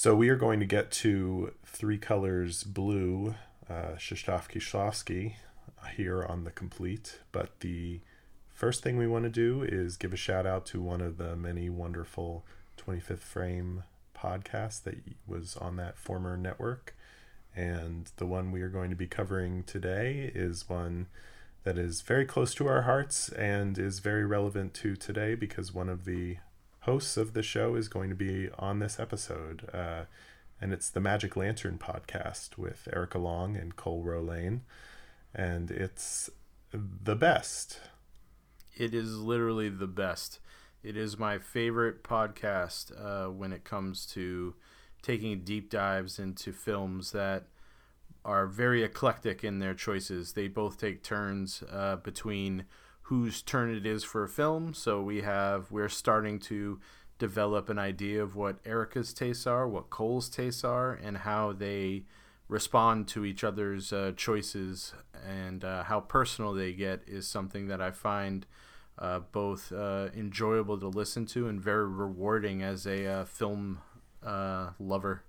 So we are going to get to Three Colors Blue, uh, Kieślowski, here on the complete. But the first thing we want to do is give a shout out to one of the many wonderful 25th Frame podcasts that was on that former network. And the one we are going to be covering today is one that is very close to our hearts and is very relevant to today because one of the hosts of the show is going to be on this episode. Uh, and it's the Magic Lantern podcast with Ericca Long and Cole Rolane. And it's the best. It is literally the best. It is my favorite podcast uh, when it comes to taking deep dives into films that are very eclectic in their choices. They both take turns uh, between whose turn it is for a film. So we have we're starting to develop an idea of what Ericca's tastes are, what Cole's tastes are, and how they respond to each other's uh, choices and uh, how personal they get is something that I find uh, both uh, enjoyable to listen to and very rewarding as a uh, film uh, lover.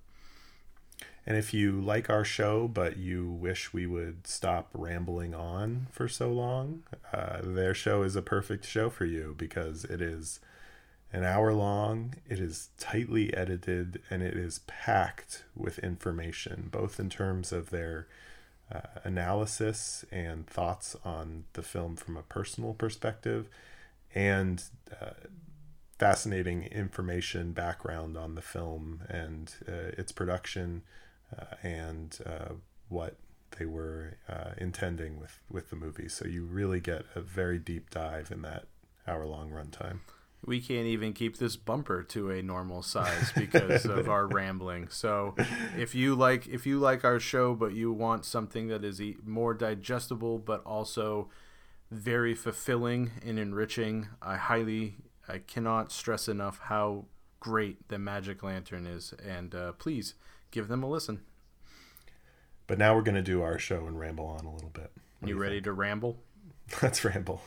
And if you like our show, but you wish we would stop rambling on for so long, uh, their show is a perfect show for you because it is an hour long, it is tightly edited, and it is packed with information, both in terms of their uh, analysis and thoughts on the film from a personal perspective, and uh, fascinating information background on the film and uh, its production and uh, what they were uh, intending with with the movie. So you really get a very deep dive in that hour long runtime. We can't even keep this bumper to a normal size because of our rambling. So, if you like if you like our show, but you want something that is more digestible, but also very fulfilling and enriching, I highly I cannot stress enough how great the Magic Lantern is, and uh, please give them a listen. But now we're going to do our show and ramble on a little bit. What you, you ready think? to ramble? Let's ramble.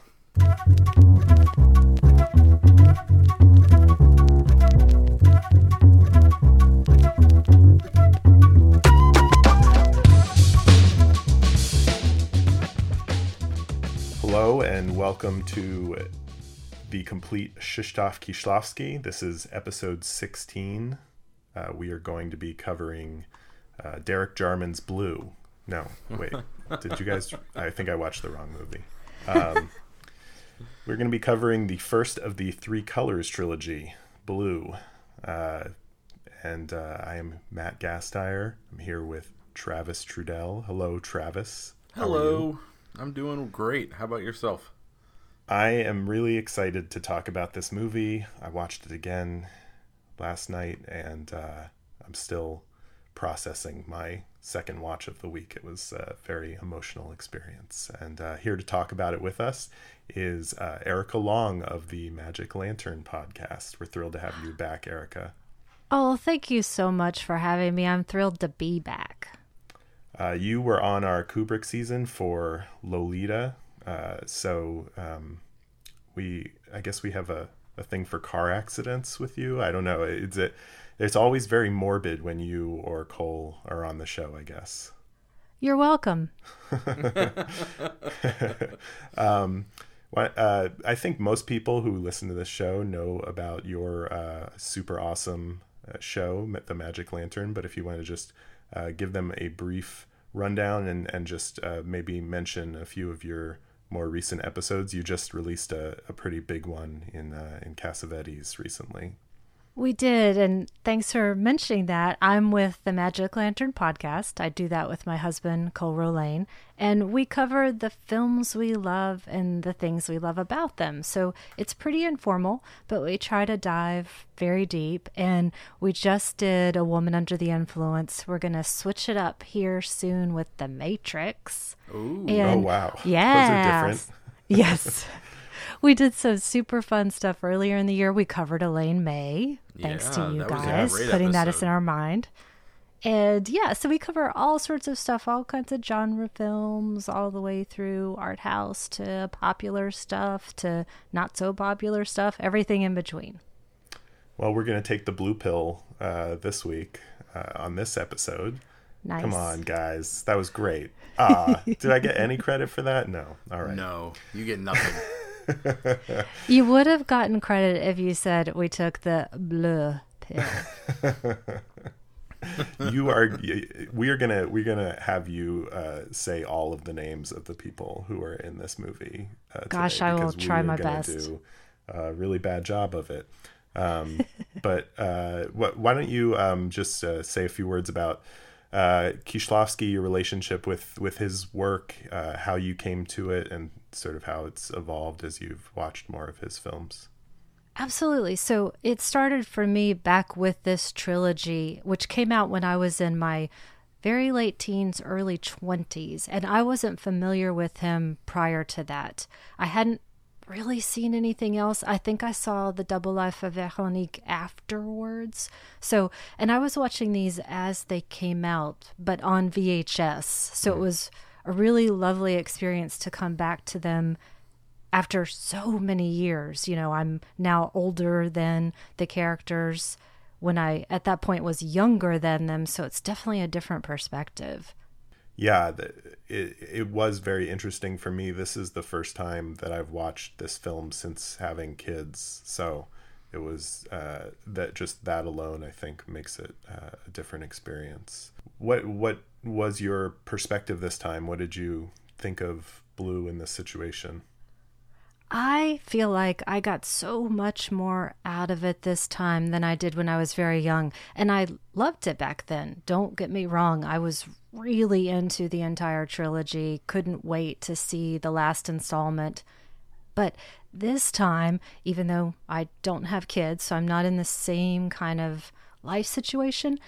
Hello and welcome to the complete Krzysztof Kieślowski. This is episode 16 uh, we are going to be covering uh, Derek Jarman's Blue. No, wait. Did you guys? I think I watched the wrong movie. Um, we're going to be covering the first of the Three Colors trilogy, Blue. Uh, and uh, I am Matt Gasteier. I'm here with Travis Trudell. Hello, Travis. Hello. I'm doing great. How about yourself? I am really excited to talk about this movie. I watched it again last night, and uh, I'm still processing my second watch of the week. It was a very emotional experience. And uh, here to talk about it with us is uh, Ericca Long of the Magic Lantern podcast. We're thrilled to have you back, Ericca. Oh, thank you so much for having me. I'm thrilled to be back. Uh, you were on our Kubrick season for Lolita. Uh, so um, we, I guess we have a a thing for car accidents with you. I don't know. It's it. It's always very morbid when you or Cole are on the show. I guess. You're welcome. um, what, uh, I think most people who listen to this show know about your uh, super awesome uh, show, The Magic Lantern. But if you want to just uh, give them a brief rundown and and just uh, maybe mention a few of your more recent episodes. You just released a, a pretty big one in uh, in Cassavetes recently. We did, and thanks for mentioning that. I'm with the Magic Lantern podcast. I do that with my husband, Cole Rolane, and we cover the films we love and the things we love about them. So it's pretty informal, but we try to dive very deep. And we just did A Woman Under the Influence. We're going to switch it up here soon with The Matrix. Ooh. And oh, wow. Yeah. Those are different. yes. we did some super fun stuff earlier in the year. We covered Elaine May, thanks yeah, to you guys putting episode. that in our mind. And yeah, so we cover all sorts of stuff, all kinds of genre films, all the way through art house to popular stuff to not so popular stuff, everything in between. Well, we're going to take the blue pill uh, this week uh, on this episode. Nice. Come on, guys, that was great. Ah, did I get any credit for that? No. All right. No, you get nothing. You would have gotten credit if you said we took the bleu pill. you are we are gonna we're gonna have you uh, say all of the names of the people who are in this movie uh, Gosh, I will try my best. do a really bad job of it um, but uh, wh- why don't you um, just uh, say a few words about uh, Kieślowski, your relationship with with his work, uh, how you came to it, and sort of how it's evolved as you've watched more of his films. Absolutely. So it started for me back with this trilogy, which came out when I was in my very late teens, early 20s. And I wasn't familiar with him prior to that. I hadn't really seen anything else. I think I saw The Double Life of Veronique afterwards. So, and I was watching these as they came out, but on VHS. So it mm. was a really lovely experience to come back to them after so many years. You know, I'm now older than the characters when I, at that point, was younger than them. So it's definitely a different perspective. Yeah, it it was very interesting for me. This is the first time that I've watched this film since having kids, so it was uh, that just that alone, I think, makes it uh, a different experience. What what was your perspective this time? What did you think of Blue in this situation? I feel like I got so much more out of it this time than I did when I was very young. And I loved it back then. Don't get me wrong. I was really into the entire trilogy, couldn't wait to see the last installment. But this time, even though I don't have kids, so I'm not in the same kind of life situation,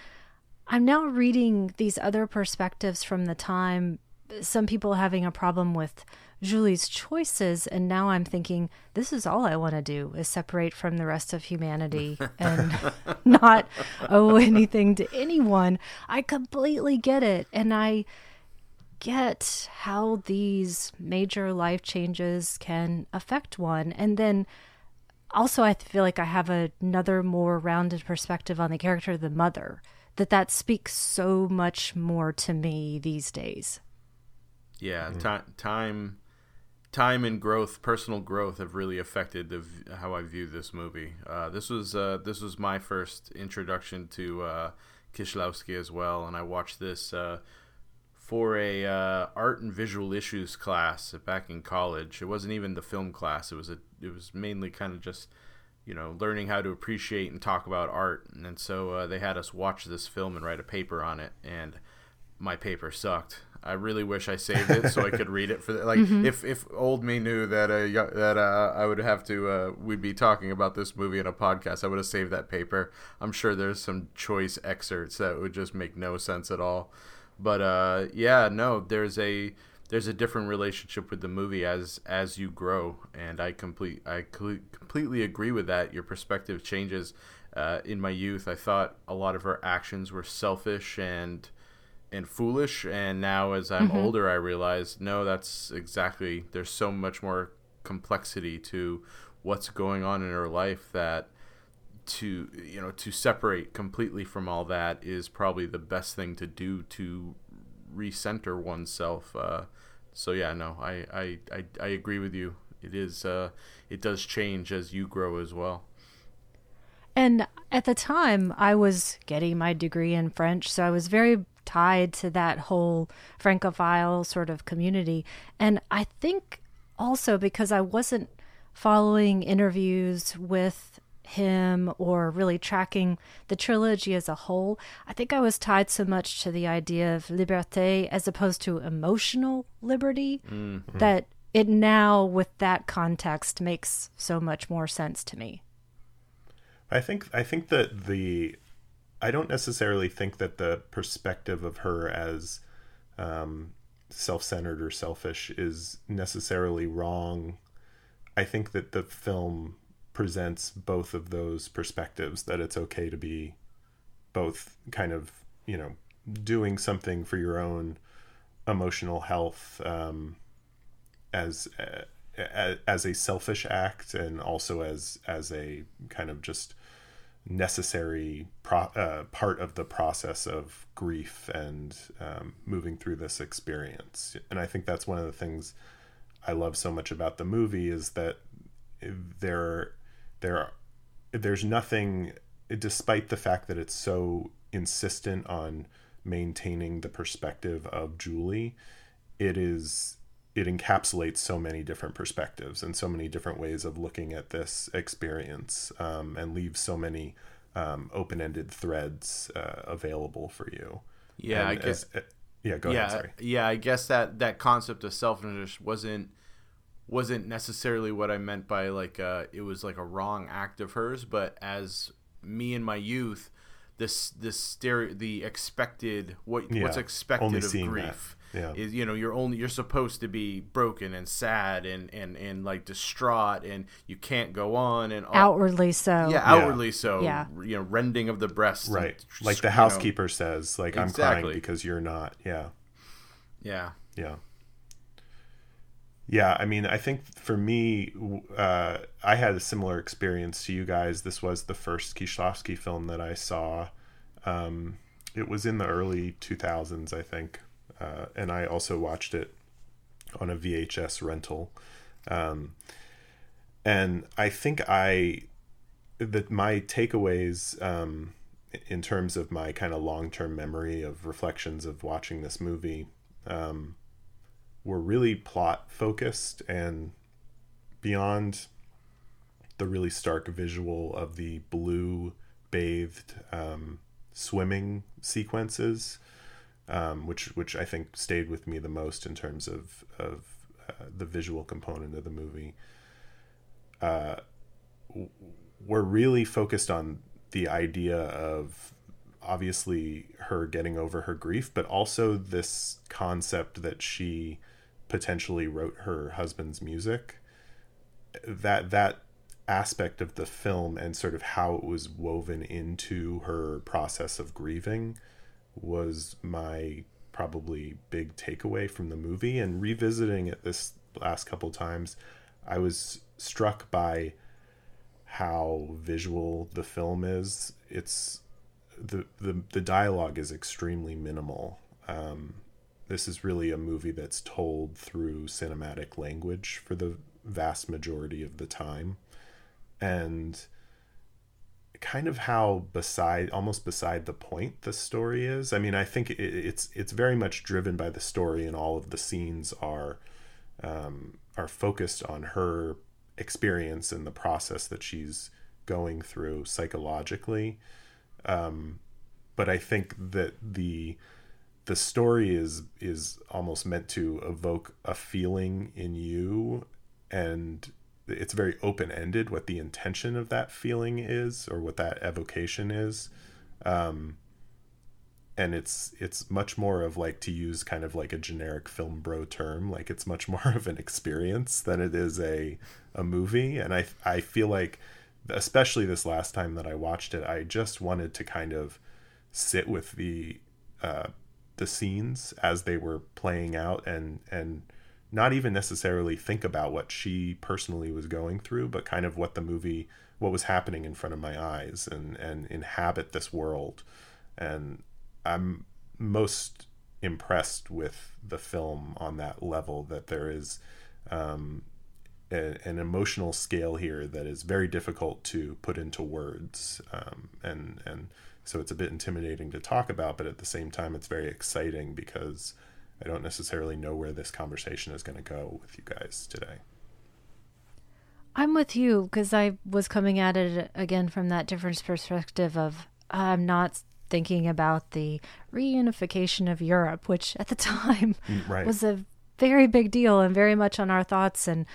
I'm now reading these other perspectives from the time. Some people having a problem with Julie's choices, and now I'm thinking this is all I want to do is separate from the rest of humanity and not owe anything to anyone. I completely get it, and I get how these major life changes can affect one, and then also I feel like I have another more rounded perspective on the character of the mother. That that speaks so much more to me these days. Yeah, mm. ti time, time and growth, personal growth have really affected the, how I view this movie. Uh, this was uh, this was my first introduction to uh, as well, and I watched this uh, for a uh, art and visual issues class back in college. It wasn't even the film class. It was a it was mainly kind of just you know learning how to appreciate and talk about art, and so uh, they had us watch this film and write a paper on it, and my paper sucked. I really wish I saved it so I could read it for the, like if if old me knew that uh, that uh, I would have to uh, we'd be talking about this movie in a podcast. I would have saved that paper. I'm sure there's some choice excerpts that would just make no sense at all. But uh, yeah, no, there's a there's a different relationship with the movie as as you grow, and I complete I cle- completely agree with that. Your perspective changes. Uh, in my youth, I thought a lot of her actions were selfish and and foolish and now as i'm older i realize no that's exactly there's so much more complexity to what's going on in her life that to you know to separate completely from all that is probably the best thing to do to recenter oneself uh, so yeah no I, I i i agree with you. It is uh it does change as you grow as well. And at the time, I was getting my degree in French, so I was very tied to that whole Francophile sort of community. And I think also because I wasn't following interviews with him or really tracking the trilogy as a whole, I think I was tied so much to the idea of liberté as opposed to emotional liberty mm-hmm. that it now, with that context, makes so much more sense to me. I think I think that the I don't necessarily think that the perspective of her as um, self-centered or selfish is necessarily wrong. I think that the film presents both of those perspectives that it's okay to be both kind of you know doing something for your own emotional health um, as uh, as a selfish act and also as as a kind of just necessary pro- uh, part of the process of grief and um, moving through this experience. And I think that's one of the things I love so much about the movie is that there there there's nothing despite the fact that it's so insistent on maintaining the perspective of Julie, it is it encapsulates so many different perspectives and so many different ways of looking at this experience um, and leaves so many um, open-ended threads uh, available for you. Yeah, and I guess. Uh, yeah, go yeah, ahead. Sorry. yeah. I guess that that concept of selfishness wasn't wasn't necessarily what I meant by like uh, it was like a wrong act of hers, but as me in my youth, this this stereo the expected what Yeah, what's expected of grief that. Yeah. is you know you're only you're supposed to be broken and sad and and and like distraught and you can't go on and all, Outwardly so. yeah outwardly so Yeah. you know rending of the breasts and, Right. Like you the know, housekeeper says, like I'm crying because you're not. Yeah. yeah Yeah. Yeah, I mean, I think for me, uh, I had a similar experience to you guys. This was the first Kieślowski film that I saw. Um, it was in the early 2000s, I think, uh, and I also watched it on a VHS rental. Um, and I think I that my takeaways um, in terms of my kind of long term memory of reflections of watching this movie um, were really plot focused and beyond the really stark visual of the blue bathed um, swimming sequences, um, which which I think stayed with me the most in terms of of uh, the visual component of the movie. Uh, we're really focused on the idea of obviously her getting over her grief, but also this concept that she potentially wrote her husband's music. That that aspect of the film and sort of how it was woven into her process of grieving was my probably big takeaway from the movie and revisiting it this last couple times i was struck by how visual the film is. It's the the, the dialogue is extremely minimal. Um, this is really a movie that's told through cinematic language for the vast majority of the time. And kind of how beside almost beside the point the story is. I mean i think it, it's it's very much driven by the story and all of the scenes are um, are focused on her experience and the process that she's going through psychologically. Um, but i think that the the story is is almost meant to evoke a feeling in you and it's very open-ended what the intention of that feeling is or what that evocation is. Um, and it's it's much more of like to use kind of like a generic film bro term like it's much more of an experience than it is a a movie. And i i feel like especially this last time that i watched it i just wanted to kind of sit with the uh the scenes as they were playing out and and not even necessarily think about what she personally was going through but kind of what the movie what was happening in front of my eyes and and inhabit this world. And i'm most impressed with the film on that level that there is um, a, an emotional scale here that is very difficult to put into words. Um, and and so it's a bit intimidating to talk about but at the same time it's very exciting because i don't necessarily know where this conversation is going to go with you guys today. I'm with you because I was coming at it again from that different perspective of I'm not thinking about the reunification of Europe, which at the time mm, right. was a very big deal and very much on our thoughts and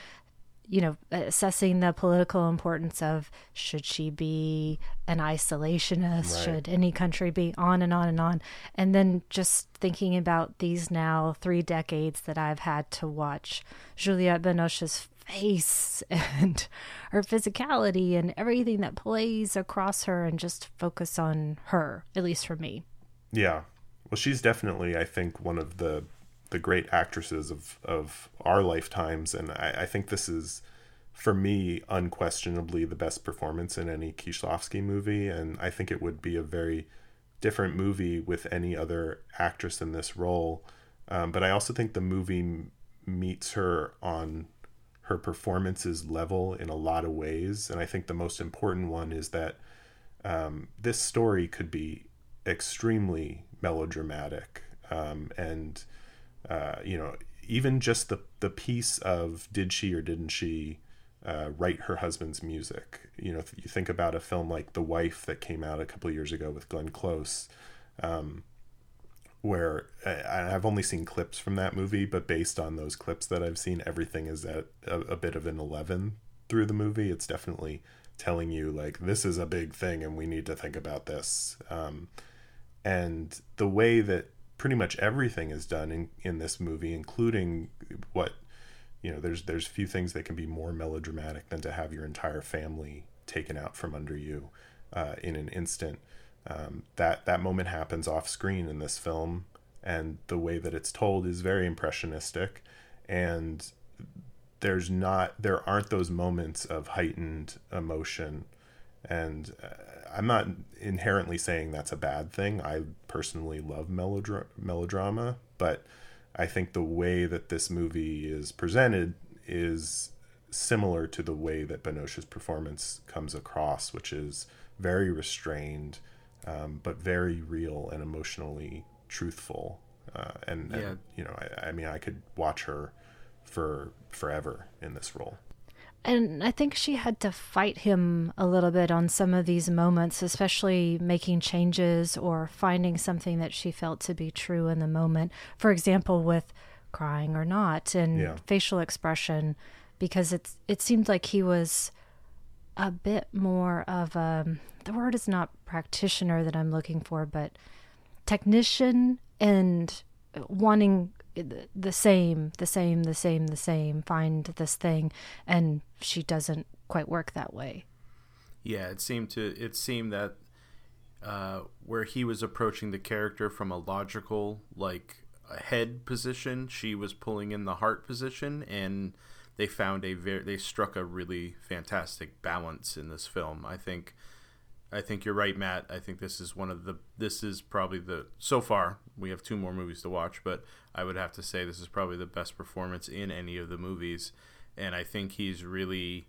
you know assessing the political importance of should she be an isolationist Right. should any country be on and on and on and then just thinking about these now 3 decades that I've had to watch Juliette Binoche's face and her physicality and everything that plays across her and just focus on her at least for me Yeah. Well, she's definitely, I think, one of the the great actresses of of our lifetimes, and I, I think this is for me, unquestionably the best performance in any Kieślowski movie, and I think it would be a very different movie with any other actress in this role. Um, but I also think the movie m- meets her on her performance's level in a lot of ways, and I think the most important one is that um, this story could be extremely melodramatic, um, and uh, you know, even just the the piece of did she or didn't she uh, write her husband's music. You know, if you think about a film like The Wife that came out a couple years ago with Glenn Close, um, where I, I've only seen clips from that movie, but based on those clips that I've seen, everything is at a, a bit of an 11 through the movie. It's definitely telling you, like, this is a big thing and we need to think about this. Um, and the way that pretty much everything is done in, in this movie, including what you know there's there's few things that can be more melodramatic than to have your entire family taken out from under you uh, in an instant. Um, that that moment happens off screen in this film and the way that it's told is very impressionistic and there's not there aren't those moments of heightened emotion and uh, i'm not inherently saying that's a bad thing i personally love melodra- melodrama but I think the way that this movie is presented is similar to the way that Binoche's performance comes across, which is very restrained, um, but very real and emotionally truthful. Uh, and, yeah. and, you know, I, I mean, I could watch her for forever in this role and I think she had to fight him a little bit on some of these moments, especially making changes or finding something that she felt to be true in the moment. For example, with crying or not and yeah. facial expression, because it's it seemed like he was a bit more of a the word is not practitioner that I'm looking for, but technician and wanting the same, the same, the same, the same, find this thing, and she doesn't quite work that way. Yeah, it seemed to it seemed that uh, where he was approaching the character from a logical like a head position, she was pulling in the heart position, and they found a very they struck a really fantastic balance in this film. I think I think you're right, Matt. I think this is one of the this is probably the so far we have two more movies to watch, but I would have to say this is probably the best performance in any of the movies, and I think he's really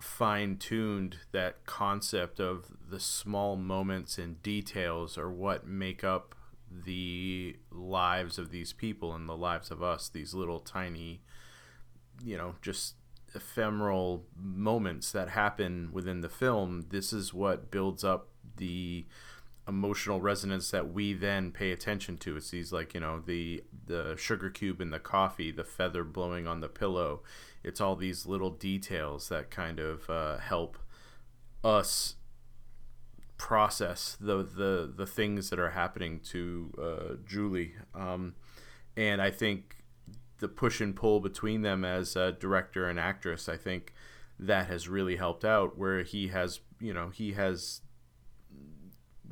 fine tuned that concept of the small moments and details are what make up the lives of these people and the lives of us. These little tiny, you know, just ephemeral moments that happen within the film, this is what builds up the emotional resonance that we then pay attention to. It's these like you know the the sugar cube in the coffee, the feather blowing on the pillow. It's all these little details that kind of uh, help us process the the the things that are happening to uh, Julie. Um, and I think the push and pull between them as a director and actress, I think that has really helped out. Where he has, you know, he has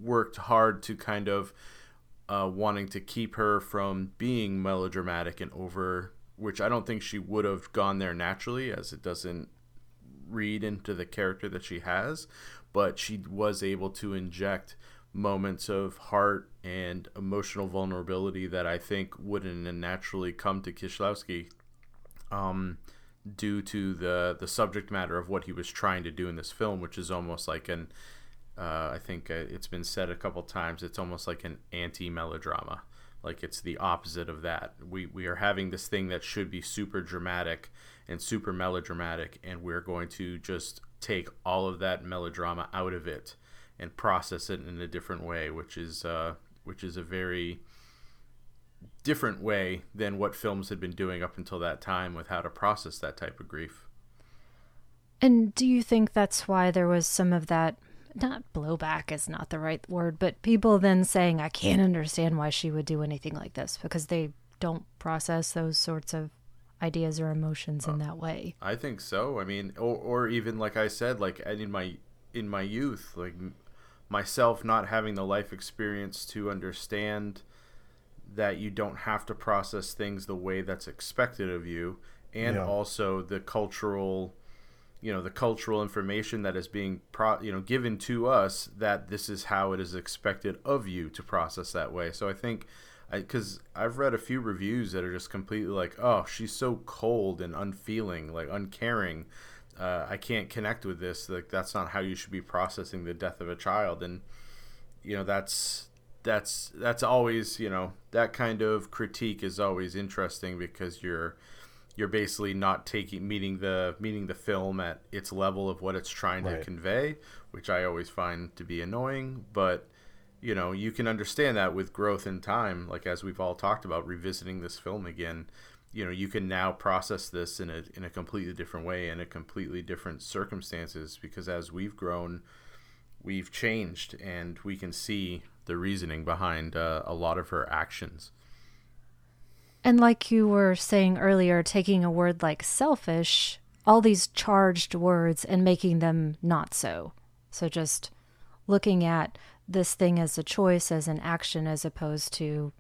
worked hard to kind of uh, wanting to keep her from being melodramatic and over, which I don't think she would have gone there naturally, as it doesn't read into the character that she has. But she was able to inject moments of heart and emotional vulnerability that I think wouldn't naturally come to Kieślowski um, due to the the subject matter of what he was trying to do in this film, which is almost like an uh, I think uh, it's been said a couple times. It's almost like an anti melodrama. Like it's the opposite of that. We we are having this thing that should be super dramatic and super melodramatic, and we're going to just take all of that melodrama out of it and process it in a different way, which is uh, which is a very different way than what films had been doing up until that time with how to process that type of grief. And do you think that's why there was some of that? Not blowback is not the right word, but people then saying, I can't understand why she would do anything like this because they don't process those sorts of ideas or emotions in uh, that way. I think so. I mean, or, or even like I said, like in my in my youth, like myself not having the life experience to understand that you don't have to process things the way that's expected of you and yeah. also the cultural you know the cultural information that is being pro- you know given to us that this is how it is expected of you to process that way so i think because i've read a few reviews that are just completely like oh she's so cold and unfeeling like uncaring uh, i can't connect with this like that's not how you should be processing the death of a child and you know that's that's that's always you know that kind of critique is always interesting because you're you're basically not taking meeting the meeting the film at its level of what it's trying right. to convey, which I always find to be annoying. But you know, you can understand that with growth in time, like as we've all talked about, revisiting this film again. You know, you can now process this in a in a completely different way in a completely different circumstances because as we've grown, we've changed and we can see the reasoning behind uh, a lot of her actions. And like you were saying earlier, taking a word like selfish, all these charged words, and making them not so. So just looking at this thing as a choice, as an action, as opposed to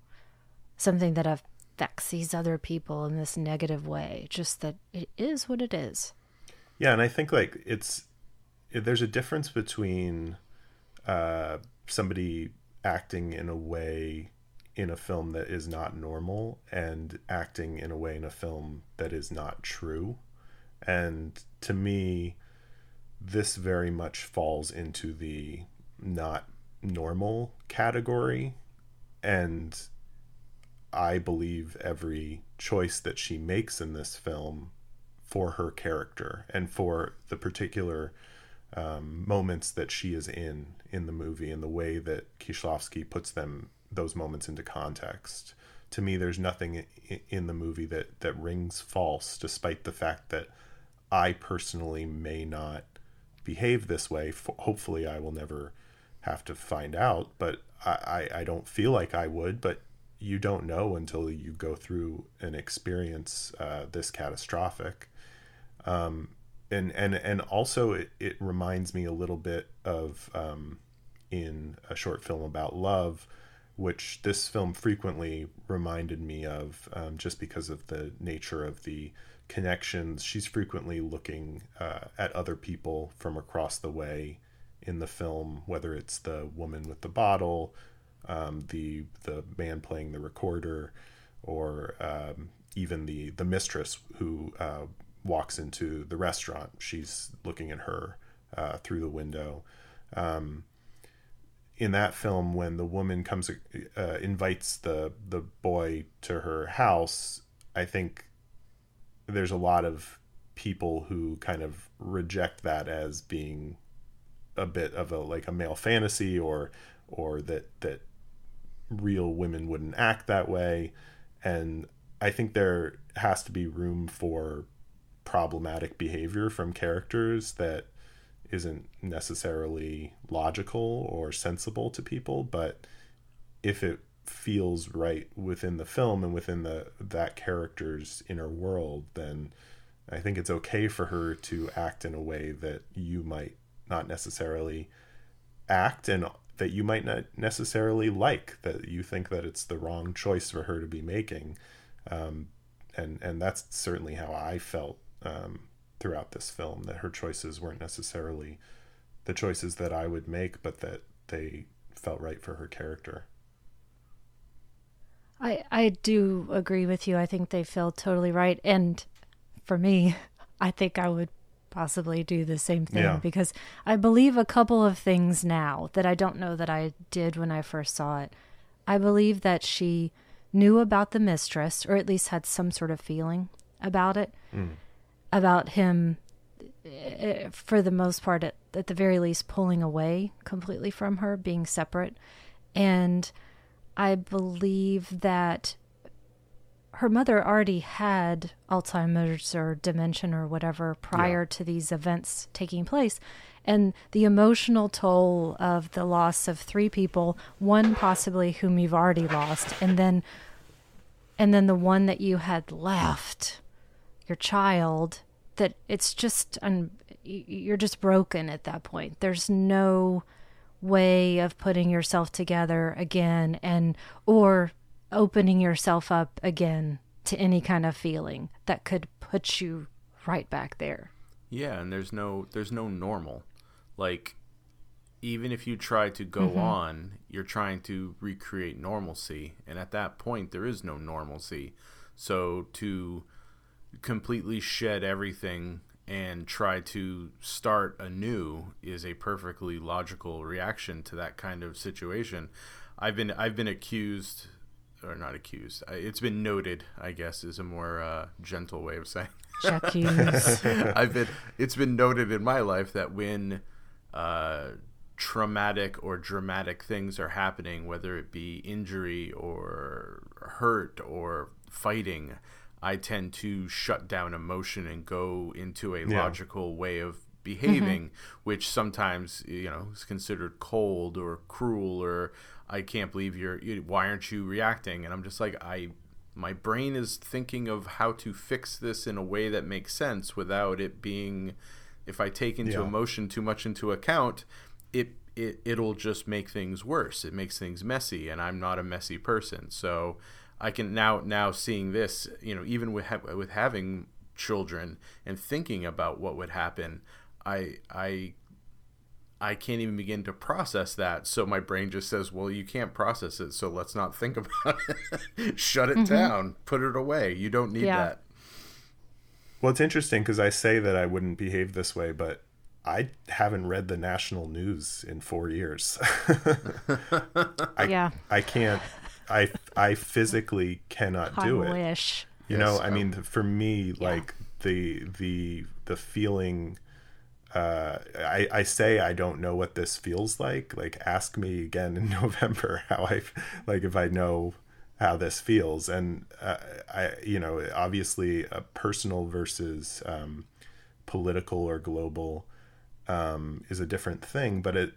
something that affects these other people in this negative way. Just that it is what it is. Yeah, and I think like it's there's a difference between uh, somebody acting in a way in a film that is not normal and acting in a way in a film that is not true. And to me, this very much falls into the not normal category. And I believe every choice that she makes in this film for her character and for the particular um, moments that she is in in the movie and the way that Kieślowski puts them those moments into context. To me, there's nothing in the movie that that rings false, despite the fact that I personally may not behave this way. Hopefully, I will never have to find out, but I, I, I don't feel like I would. But you don't know until you go through an experience uh, this catastrophic. Um, and and and also it, it reminds me a little bit of um, in a short film about love which this film frequently reminded me of um, just because of the nature of the connections. She's frequently looking uh, at other people from across the way in the film, whether it's the woman with the bottle, um, the the man playing the recorder, or um, even the the mistress who uh, walks into the restaurant. She's looking at her uh, through the window. Um, in that film when the woman comes uh, invites the the boy to her house i think there's a lot of people who kind of reject that as being a bit of a like a male fantasy or or that that real women wouldn't act that way. And i think there has to be room for problematic behavior from characters that isn't necessarily logical or sensible to people, but if it feels right within the film and within the that character's inner world, then I think it's okay for her to act in a way that you might not necessarily act. And that you might not necessarily like that you think that it's the wrong choice for her to be making um, and and that's certainly how I felt um, throughout this film that her choices weren't necessarily the choices that I would make, but that they felt right for her character. I I do agree with you. I think they feel totally right, and for me, I think I would possibly do the same thing yeah. because I believe a couple of things now that I don't know that I did when I first saw it. I believe that she knew about the mistress, or at least had some sort of feeling about it. Mm about him eh, for the most part at, at the very least pulling away completely from her being separate and i believe that her mother already had alzheimer's or dementia or whatever prior yeah. to these events taking place and the emotional toll of the loss of three people one possibly whom you've already lost and then and then the one that you had left your child that it's just un- you're just broken at that point. There's no way of putting yourself together again and or opening yourself up again to any kind of feeling that could put you right back there. Yeah, and there's no there's no normal. Like even if you try to go mm-hmm. on, you're trying to recreate normalcy, and at that point there is no normalcy. So to completely shed everything and try to start anew is a perfectly logical reaction to that kind of situation. I've been I've been accused or not accused. It's been noted, I guess, is a more uh, gentle way of saying. I've been. It's been noted in my life that when uh, traumatic or dramatic things are happening, whether it be injury or hurt or fighting, I tend to shut down emotion and go into a yeah. logical way of behaving, mm-hmm. which sometimes you know is considered cold or cruel or I can't believe you're why aren't you reacting? And I'm just like I my brain is thinking of how to fix this in a way that makes sense without it being if I take into yeah. emotion too much into account, it it it'll just make things worse. It makes things messy and I'm not a messy person. So I can now now seeing this, you know, even with ha- with having children and thinking about what would happen, I I I can't even begin to process that. So my brain just says, "Well, you can't process it, so let's not think about it. Shut it mm-hmm. down. Put it away. You don't need yeah. that." Well, it's interesting because I say that I wouldn't behave this way, but I haven't read the national news in four years. I, yeah, I can't. I I physically cannot I do it. Wish. You yes, know, I mean, for me, yeah. like the the the feeling. Uh, I I say I don't know what this feels like. Like, ask me again in November how I like if I know how this feels. And uh, I, you know, obviously, a personal versus um, political or global um, is a different thing, but it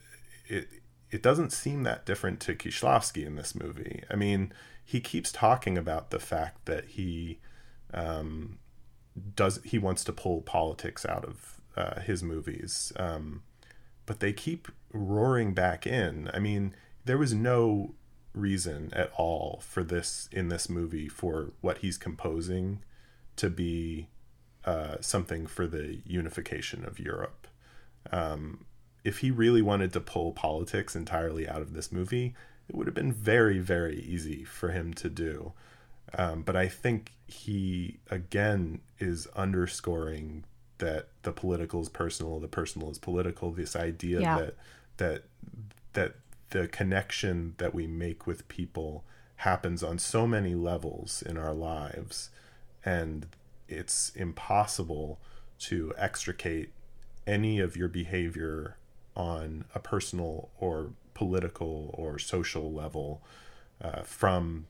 it it doesn't seem that different to Kieślowski in this movie. I mean, he keeps talking about the fact that he um, does he wants to pull politics out of uh, his movies, um, but they keep roaring back in. I mean, there was no reason at all for this in this movie for what he's composing to be uh, something for the unification of Europe. Um, if he really wanted to pull politics entirely out of this movie, it would have been very, very easy for him to do. Um, but I think he again is underscoring that the political is personal, the personal is political. This idea yeah. that that that the connection that we make with people happens on so many levels in our lives, and it's impossible to extricate any of your behavior on a personal or political or social level uh, from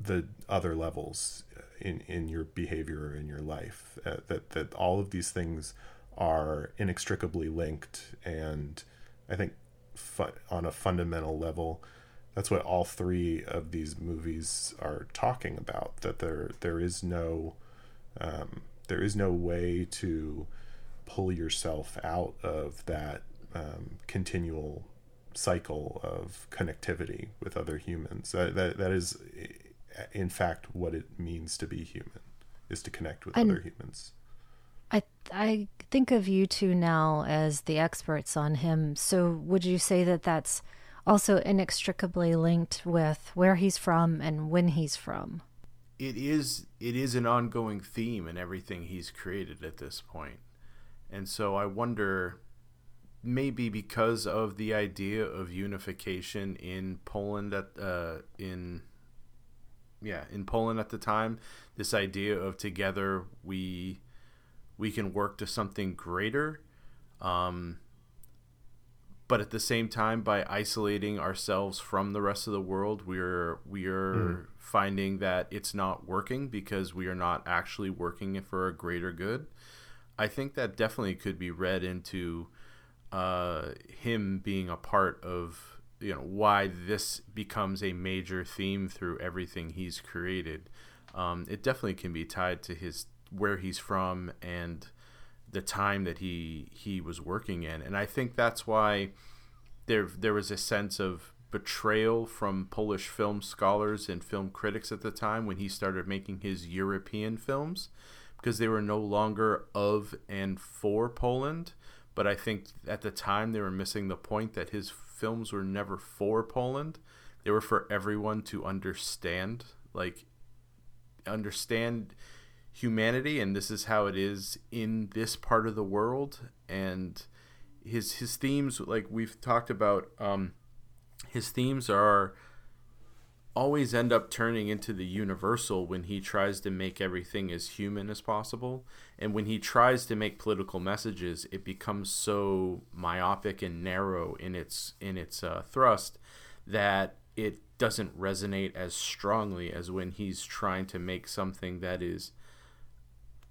the other levels in, in your behavior in your life. Uh, that, that all of these things are inextricably linked. And I think fu- on a fundamental level, that's what all three of these movies are talking about. That there there is no um, there is no way to pull yourself out of that um, continual cycle of connectivity with other humans. That, that, that is, in fact, what it means to be human, is to connect with and other humans. I I think of you two now as the experts on him. So would you say that that's also inextricably linked with where he's from and when he's from? It is. It is an ongoing theme in everything he's created at this point. point, and so I wonder maybe because of the idea of unification in Poland at uh, in yeah in Poland at the time, this idea of together we we can work to something greater. Um, but at the same time, by isolating ourselves from the rest of the world, we're we are mm. finding that it's not working because we are not actually working for a greater good. I think that definitely could be read into uh, him being a part of you know why this becomes a major theme through everything he's created. Um, it definitely can be tied to his where he's from and the time that he he was working in, and I think that's why there there was a sense of betrayal from Polish film scholars and film critics at the time when he started making his European films because they were no longer of and for Poland. But I think at the time they were missing the point that his films were never for Poland. They were for everyone to understand, like understand humanity and this is how it is in this part of the world and his his themes like we've talked about um his themes are always end up turning into the universal when he tries to make everything as human as possible and when he tries to make political messages it becomes so myopic and narrow in its in its uh, thrust that it doesn't resonate as strongly as when he's trying to make something that is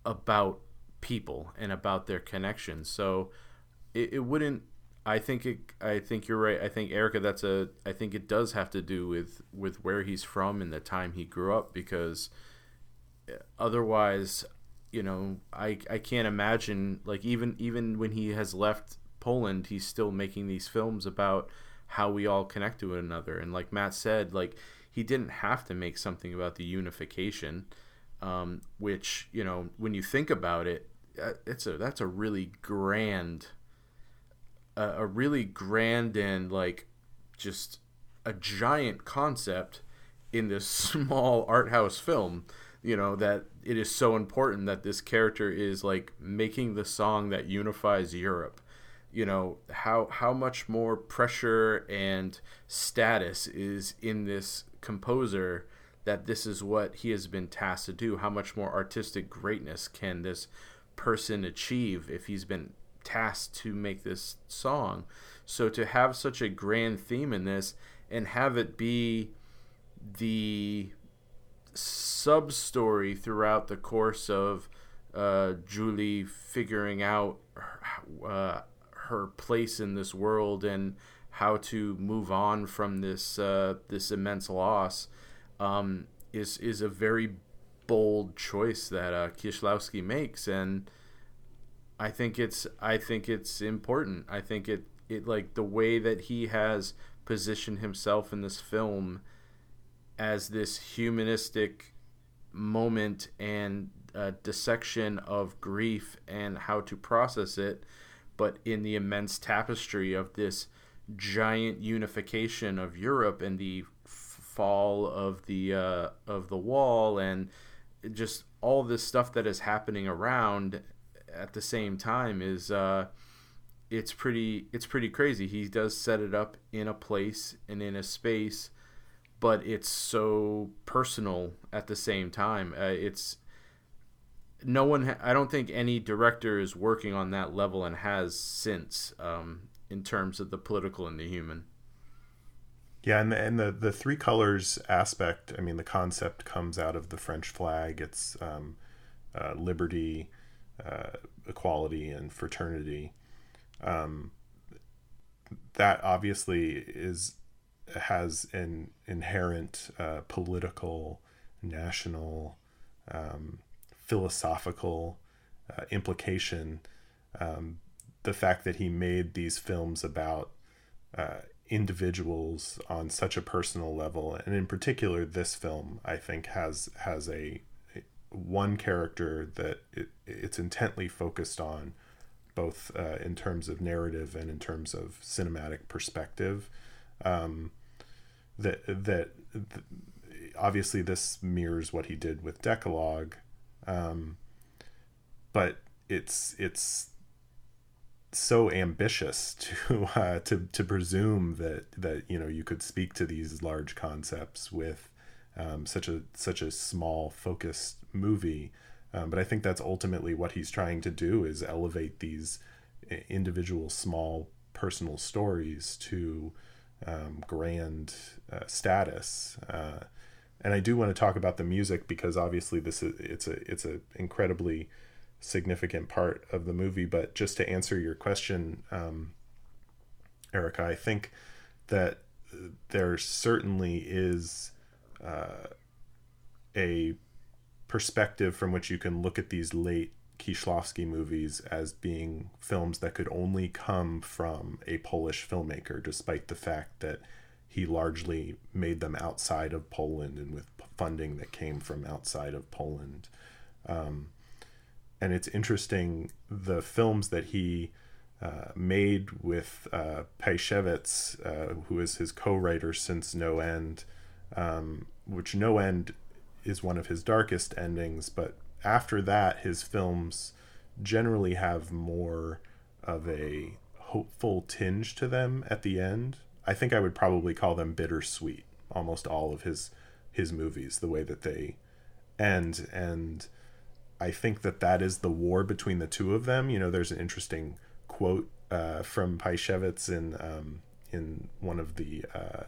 about people and about their connections. So it, it wouldn't. I think it. I think you're right. I think Ericca. That's a. I think it does have to do with with where he's from and the time he grew up because uh, otherwise, you know, I I can't imagine like even even when he has left Poland, he's still making these films about how we all connect to one another. And like Matt said, like he didn't have to make something about the unification, um, which you know when you think about it, uh, it's a that's a really grand, uh, a really grand and like just a giant concept in this small art house film you know that it is so important that this character is like making the song that unifies Europe. You know how how much more pressure and status is in this composer that this is what he has been tasked to do? How much more artistic greatness can this person achieve if he's been tasked to make this song. So to have such a grand theme in this and have it be the sub story throughout the course of uh, Julie figuring out uh, her place in this world and how to move on from this uh, this immense loss um, is is a very bold choice that uh, Kieślowski makes, and I think it's I think it's important. I think it it like the way that he has positioned himself in this film as this humanistic moment and uh, dissection of grief and how to process it but in the immense tapestry of this giant unification of Europe and the fall of the uh, of the wall and just all this stuff that is happening around at the same time is uh, it's pretty it's pretty crazy. He does set it up in a place and in a space, but it's so personal at the same time. Uh, it's no one ha- i don't think any director is working on that level and has since um, in terms of the political and the human yeah and the, and the the three colors aspect i mean the concept comes out of the french flag it's um, uh, liberty uh, equality and fraternity um, that obviously is has an inherent uh, political national um, philosophical uh, implication. Um, the fact that he made these films about uh, individuals on such a personal level, and in particular, this film, I think has has a, a one character that it, it's intently focused on, both uh, in terms of narrative and in terms of cinematic perspective. Um, that that obviously this mirrors what he did with Decalogue, um, but it's it's so ambitious to uh, to to presume that that you know you could speak to these large concepts with um, such a such a small focused movie. Um, but I think that's ultimately what he's trying to do is elevate these individual small personal stories to um, grand uh, status. Uh, and I do want to talk about the music because obviously this is it's a it's a incredibly significant part of the movie. But just to answer your question, um, Ericca, I think that there certainly is uh, a perspective from which you can look at these late Kieślowski movies as being films that could only come from a Polish filmmaker, despite the fact that he largely made them outside of Poland and with funding that came from outside of Poland. Um, and it's interesting the films that he uh, made with uh, uh, who is his co-writer since No End, um, which No End is one of his darkest endings, but after that, his films generally have more of a hopeful tinge to them at the end. I think I would probably call them bittersweet. Almost all of his his movies, the way that they end, and I think that that is the war between the two of them. You know, there's an interesting quote uh, from Piesiewicz in um, in one of the uh,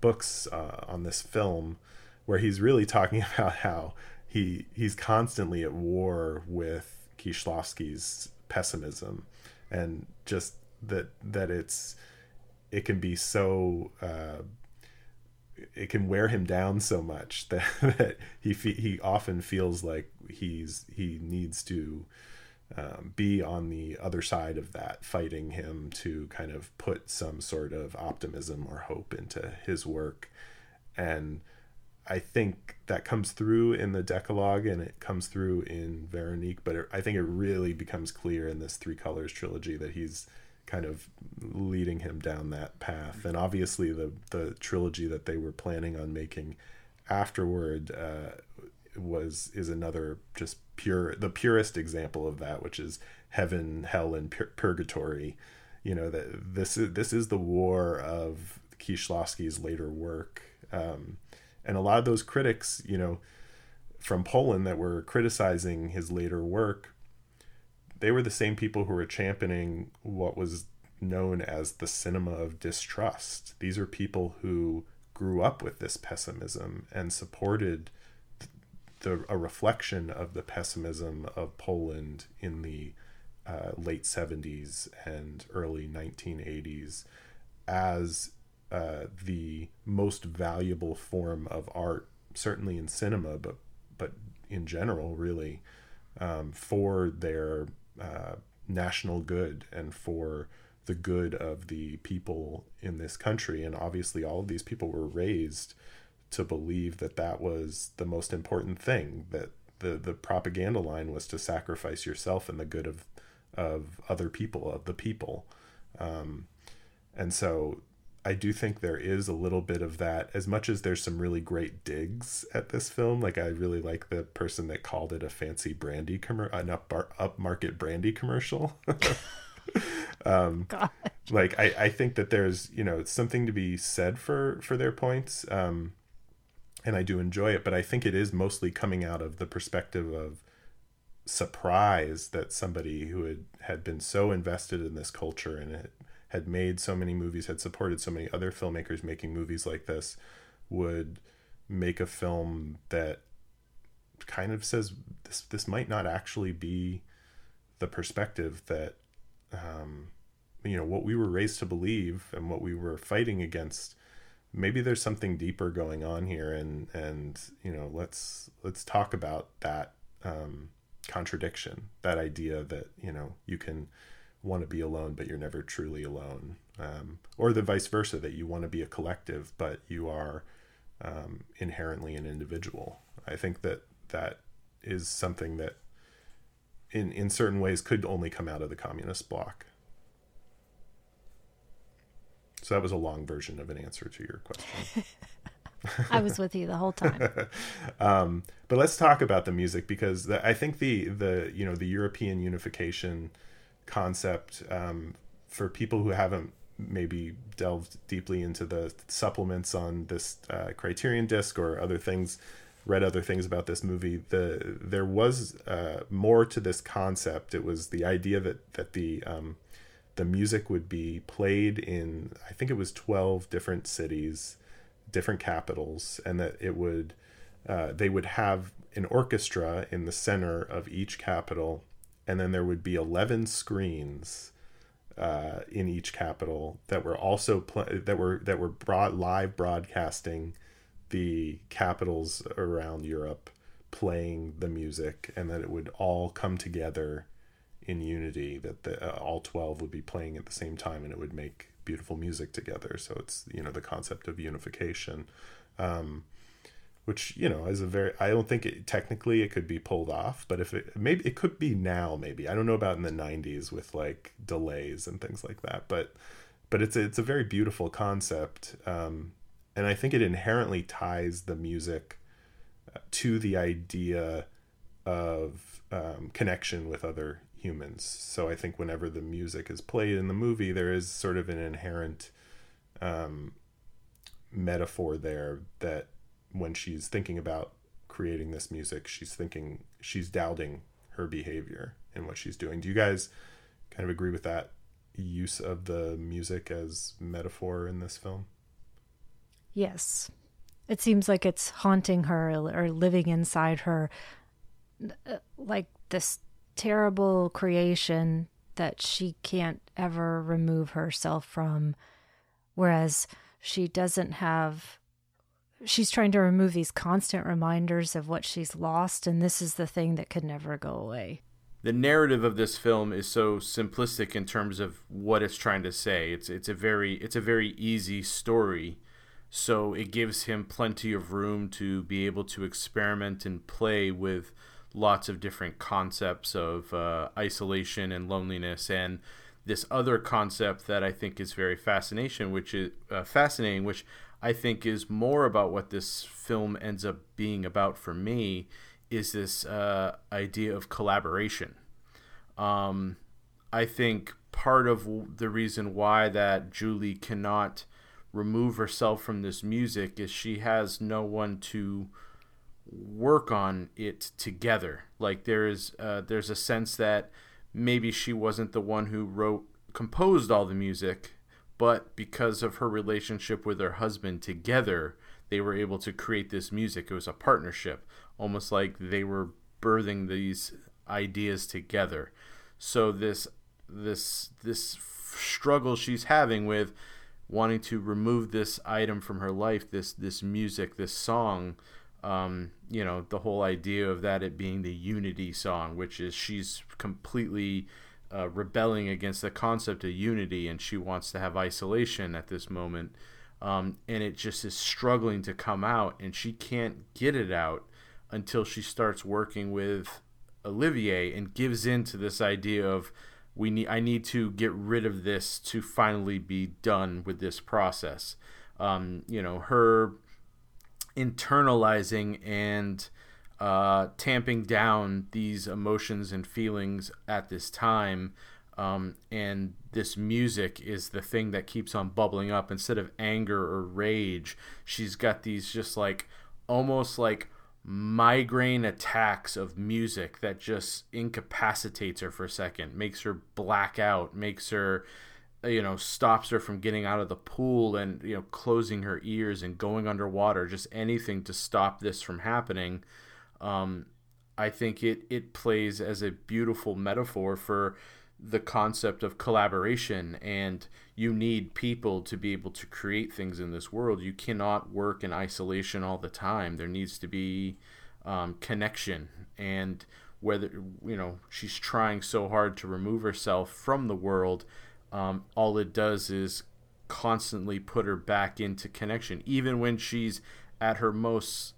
books uh, on this film, where he's really talking about how he he's constantly at war with Kieślowski's pessimism, and just that that it's it can be so uh, it can wear him down so much that, that he he often feels like he's he needs to um, be on the other side of that, fighting him to kind of put some sort of optimism or hope into his work, and I think that comes through in the Decalogue and it comes through in Veronique, but it, I think it really becomes clear in this Three Colors trilogy that he's kind of leading him down that path. And obviously, the the trilogy that they were planning on making afterward uh, was is another just pure the purest example of that, which is heaven, hell, and pur- purgatory. You know that this is this is the war of Kieślowski's later work. Um, and a lot of those critics, you know, from Poland that were criticizing his later work, they were the same people who were championing what was known as the cinema of distrust. These are people who grew up with this pessimism and supported the, a reflection of the pessimism of Poland in the uh, late 70s and early 1980s as uh, the most valuable form of art, certainly in cinema, but but in general, really, um, for their uh, national good and for the good of the people in this country. And obviously, all of these people were raised to believe that that was the most important thing. That the the propaganda line was to sacrifice yourself and the good of of other people of the people. Um, and so I do think there is a little bit of that. As much as there's some really great digs at this film, like I really like the person that called it a fancy brandy commercial, an up upmarket brandy commercial. um, like I, I think that there's you know something to be said for for their points, um, and I do enjoy it. But I think it is mostly coming out of the perspective of surprise that somebody who had had been so invested in this culture and it had made so many movies, had supported so many other filmmakers making movies like this, would make a film that kind of says this this might not actually be the perspective that um, you know what we were raised to believe and what we were fighting against. Maybe there's something deeper going on here and and you know let's let's talk about that um, contradiction that idea that you know you can want to be alone, but you're never truly alone. Um, or the vice versa, that you want to be a collective, but you are um, inherently an individual. I think that that is something that, in in certain ways, could only come out of the communist bloc. So that was a long version of an answer to your question. I was with you the whole time. um, but let's talk about the music because the, I think the the you know the European unification concept um, for people who haven't maybe delved deeply into the supplements on this uh, Criterion disc or other things, read other things about this movie. The there was uh, more to this concept. It was the idea that that the um, the music would be played in I think it was twelve different cities, different capitals, and that it would uh, they would have an orchestra in the center of each capital and then there would be 11 screens uh, in each capital that were also pl- that were that were live broadcasting the capitals around Europe playing the music and that it would all come together in unity that the, uh, all 12 would be playing at the same time and it would make beautiful music together. So it's you know the concept of unification. Um, which you know is a very I don't think it technically it could be pulled off, but if it maybe it could be now maybe I don't know about in the '90s with like delays and things like that, but but it's a, it's a very beautiful concept, um, and I think it inherently ties the music uh, to the idea of um, connection with other humans. So I think whenever the music is played in the movie, there is sort of an inherent um, metaphor there that when she's thinking about creating this music, she's thinking she's doubting her behavior and what she's doing. Do you guys kind of agree with that use of the music as metaphor in this film? Yes. It seems like it's haunting her or living inside her uh, like this terrible creation that she can't ever remove herself from whereas she doesn't have she's trying to remove these constant reminders of what she's lost, and this is the thing that could never go away. The narrative of this film is so simplistic in terms of what it's trying to say. It's it's a very it's a very easy story, so it gives him plenty of room to be able to experiment and play with lots of different concepts of uh, isolation and loneliness and this other concept that I think is very fascination, which is uh, fascinating, which I think is more about what this film ends up being about for me is this uh, idea of collaboration. Um, I think part of the reason why that Julie cannot remove herself from this music is she has no one to work on it together. Like there is uh, there's a sense that maybe she wasn't the one who wrote composed all the music but because of her relationship with her husband together they were able to create this music. It was a partnership almost like they were birthing these ideas together. So this this this struggle she's having with wanting to remove this item from her life this this music this song um, you know the whole idea of that it being the unity song which is she's completely uh, rebelling against the concept of unity and she wants to have isolation at this moment um, and it just is struggling to come out and she can't get it out until she starts working with Olivier and gives in to this idea of we need I need to get rid of this to finally be done with this process. Um, you know, her internalizing and uh, tamping down these emotions and feelings at this time. Um, and this music is the thing that keeps on bubbling up instead of anger or rage. She's got these just like almost like migraine attacks of music that just incapacitates her for a second, makes her black out, makes her you know stops her from getting out of the pool and you know closing her ears and going underwater just anything to stop this from happening um, I think it it plays as a beautiful metaphor for the concept of collaboration and you need people to be able to create things in this world. You cannot work in isolation all the time. There needs to be um, connection and whether you know she's trying so hard to remove herself from the world um, all it does is constantly put her back into connection. Even when she's at her most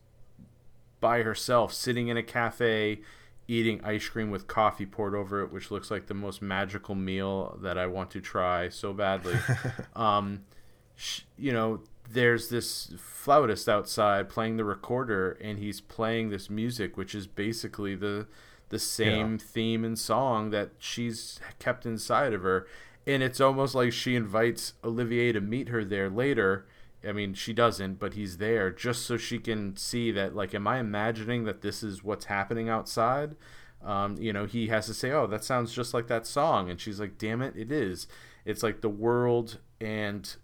by herself, sitting in a cafe, eating ice cream with coffee poured over it, which looks like the most magical meal that I want to try so badly. um, sh- you know, there's this flautist outside playing the recorder, and he's playing this music, which is basically the the same yeah. theme and song that she's kept inside of her. And it's almost like she invites Olivier to meet her there later I mean, she doesn't, but he's there just so she can see that, like, am I imagining that this is what's happening outside? Um, you know, he has to say, oh, that sounds just like that song. And she's like, damn it, it is. It's like the world, and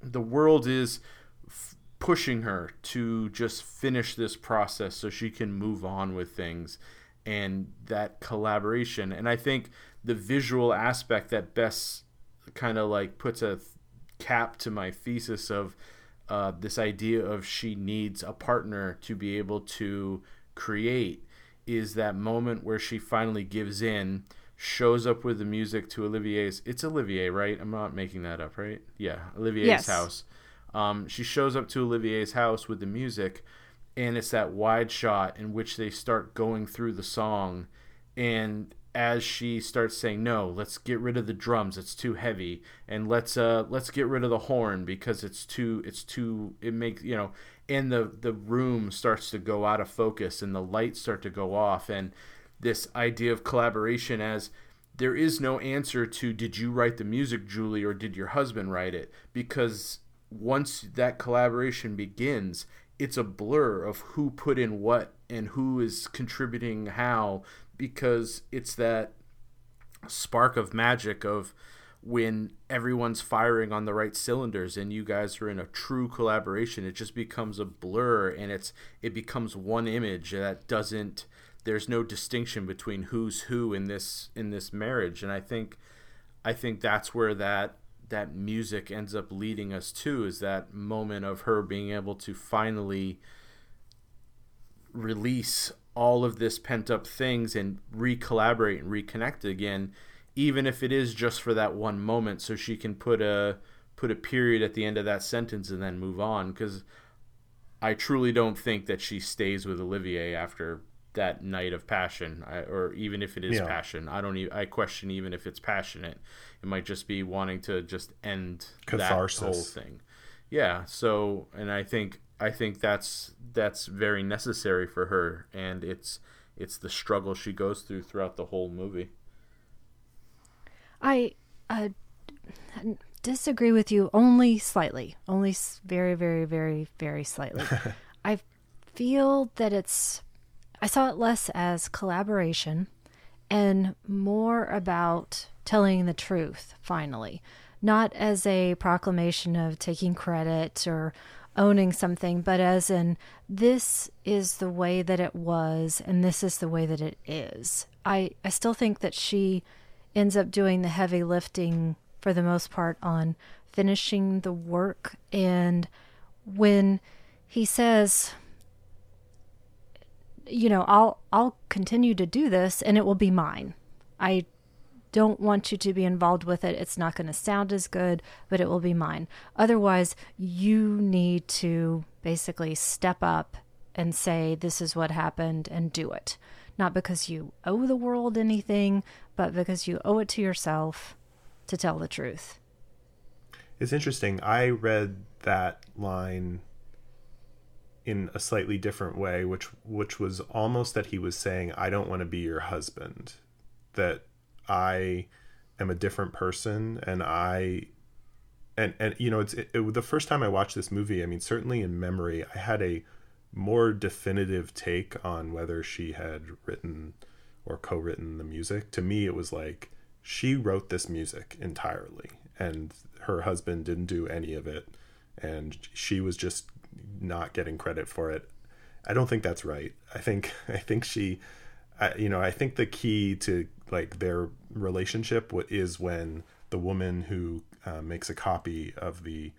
the world is f- pushing her to just finish this process so she can move on with things and that collaboration. And I think the visual aspect that best kind of like puts a cap to my thesis of uh, this idea of she needs a partner to be able to create is that moment where she finally gives in shows up with the music to olivier's it's olivier right? I'm not making that up right? Yeah olivier's yes. house. Um, she shows up to olivier's house with the music and it's that wide shot in which they start going through the song and as she starts saying no let's get rid of the drums. It's too heavy. And let's uh let's get rid of the horn because it's too it's too it makes you know and the the room starts to go out of focus and the lights start to go off. And this idea of collaboration as there is no answer to did you write the music Julie or did your husband write it? Because once that collaboration begins it's a blur of who put in what and who is contributing how because it's that spark of magic of when everyone's firing on the right cylinders and you guys are in a true collaboration it just becomes a blur and it's it becomes one image that doesn't there's no distinction between who's who in this in this marriage. And i think i think that's where that that music ends up leading us to is that moment of her being able to finally release all of this pent up things and re-collaborate and reconnect again even if it is just for that one moment so she can put a put a period at the end of that sentence and then move on cuz I truly don't think that she stays with Olivier after that night of passion I, or even if it is yeah. passion I don't even I question even if it's passionate it might just be wanting to just end Catharsis. that whole thing yeah so and I think I think that's that's very necessary for her, and it's it's the struggle she goes through throughout the whole movie. I uh, disagree with you only slightly, only very, very, very, very slightly. I feel that it's. I saw it less as collaboration and more about telling the truth. Finally, not as a proclamation of taking credit or owning something, but as in this is the way that it was and this is the way that it is. I, I still think that she ends up doing the heavy lifting for the most part on finishing the work. And when he says, you know, I'll I'll continue to do this and it will be mine. I don't want you to be involved with it. It's not going to sound as good, but it will be mine. Otherwise, you need to basically step up and say, This is what happened, and do it. Not because you owe the world anything, but because you owe it to yourself to tell the truth. It's interesting. I read that line in a slightly different way, which which was almost that he was saying, "I don't want to be your husband." That I am a different person and I and and you know it's it, it, the first time I watched this movie I mean certainly in memory I had a more definitive take on whether she had written or co-written the music. To me it was like she wrote this music entirely and her husband didn't do any of it and she was just not getting credit for it. I don't think that's right. I think I think she I, you know I think the key to like their relationship is when the woman who uh, makes a copy of the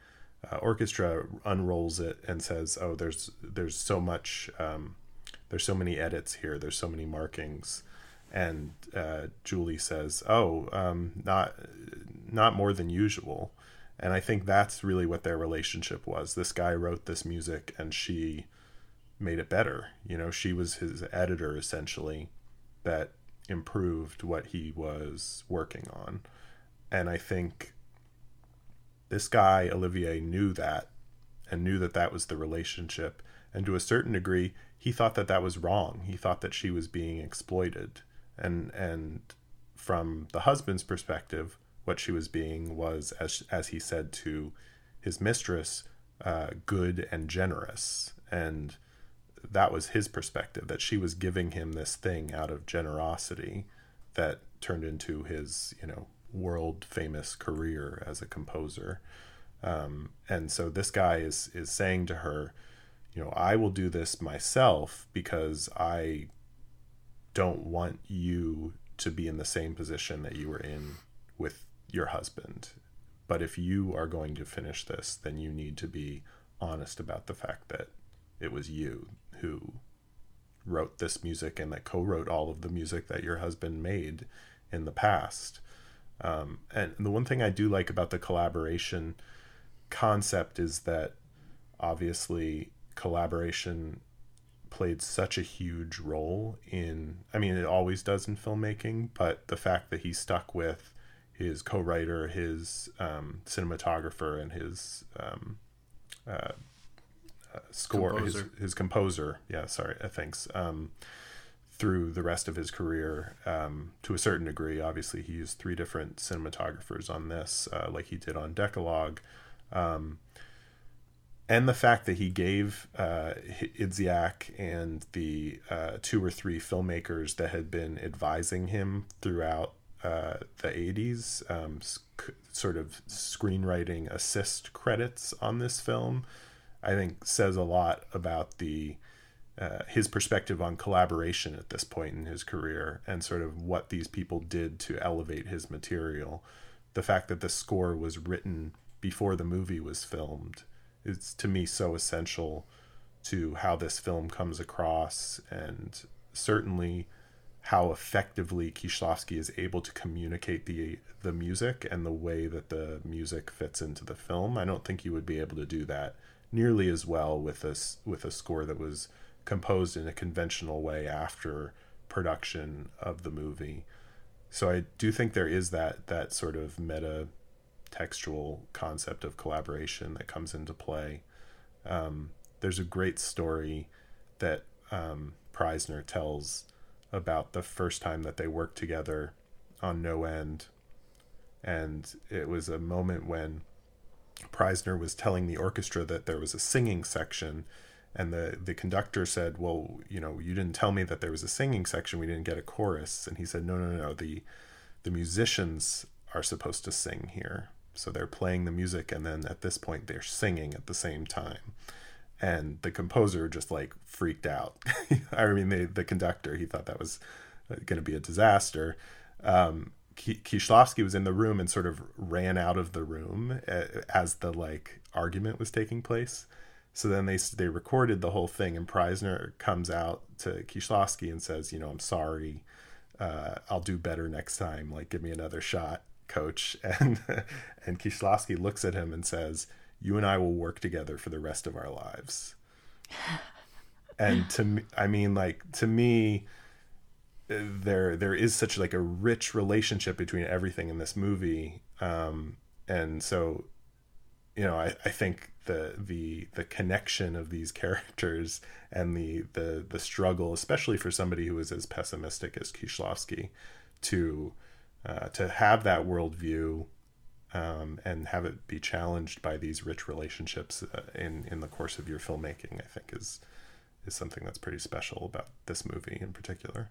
uh, orchestra unrolls it and says, "Oh, there's there's so much, um, there's so many edits here. There's so many markings." And uh, Julie says, "Oh, um, not not more than usual." And I think that's really what their relationship was. This guy wrote this music, and she made it better. You know, she was his editor essentially. That improved what he was working on. And I think this guy, Olivier, knew that and knew that that was the relationship. And to a certain degree, he thought that that was wrong. He thought that she was being exploited. And, and from the husband's perspective, what she was being was, as, as he said to his mistress, uh, good and generous. And that was his perspective that she was giving him this thing out of generosity that turned into his you know world famous career as a composer. Um, and so this guy is is saying to her you know i will do this myself because i don't want you to be in the same position that you were in with your husband. But if you are going to finish this then you need to be honest about the fact that it was you who wrote this music and that co-wrote all of the music that your husband made in the past. Um, and the one thing I do like about the collaboration concept is that obviously collaboration played such a huge role in I mean it always does in filmmaking, but the fact that he stuck with his co-writer, his um, cinematographer, and his um, uh, score, composer. his his composer. Yeah, sorry, uh, thanks. Um, through the rest of his career, um, to a certain degree, obviously he used three different cinematographers on this, uh, like he did on Decalogue. Um, and the fact that he gave uh, Idziak and the uh, two or three filmmakers that had been advising him throughout uh, the 80s um, sc- sort of screenwriting assist credits on this film, I think says a lot about the uh, his perspective on collaboration at this point in his career and sort of what these people did to elevate his material. The fact that the score was written before the movie was filmed is to me so essential to how this film comes across and certainly how effectively Kieślowski is able to communicate the the music and the way that the music fits into the film. I don't think you would be able to do that nearly as well with this with a score that was composed in a conventional way after production of the movie. So I do think there is that that sort of meta textual concept of collaboration that comes into play. Um, there's a great story that um, Preisner tells about the first time that they worked together on No End. And it was a moment when Preisner was telling the orchestra that there was a singing section. And the, the conductor said, Well, you know, you didn't tell me that there was a singing section. We didn't get a chorus. And he said, No, no, no. The, the musicians are supposed to sing here. So they're playing the music. And then at this point, they're singing at the same time and the composer just like freaked out. I mean, the the conductor he thought that was going to be a disaster. Um, Kieślowski was in the room and sort of ran out of the room as the like argument was taking place. So then they they recorded the whole thing, and Preisner comes out to Kieślowski and says, "You know, I'm sorry. Uh, I'll do better next time. Like, give me another shot, coach." And and Kieślowski looks at him and says, you and I will work together for the rest of our lives. and to me, I mean, like to me, there there is such like a rich relationship between everything in this movie, um, and so, you know, I, I think the the the connection of these characters and the the the struggle, especially for somebody who is as pessimistic as Kieślowski, to uh, to have that worldview um, and have it be challenged by these rich relationships uh, in in the course of your filmmaking, I think is is something that's pretty special about this movie in particular.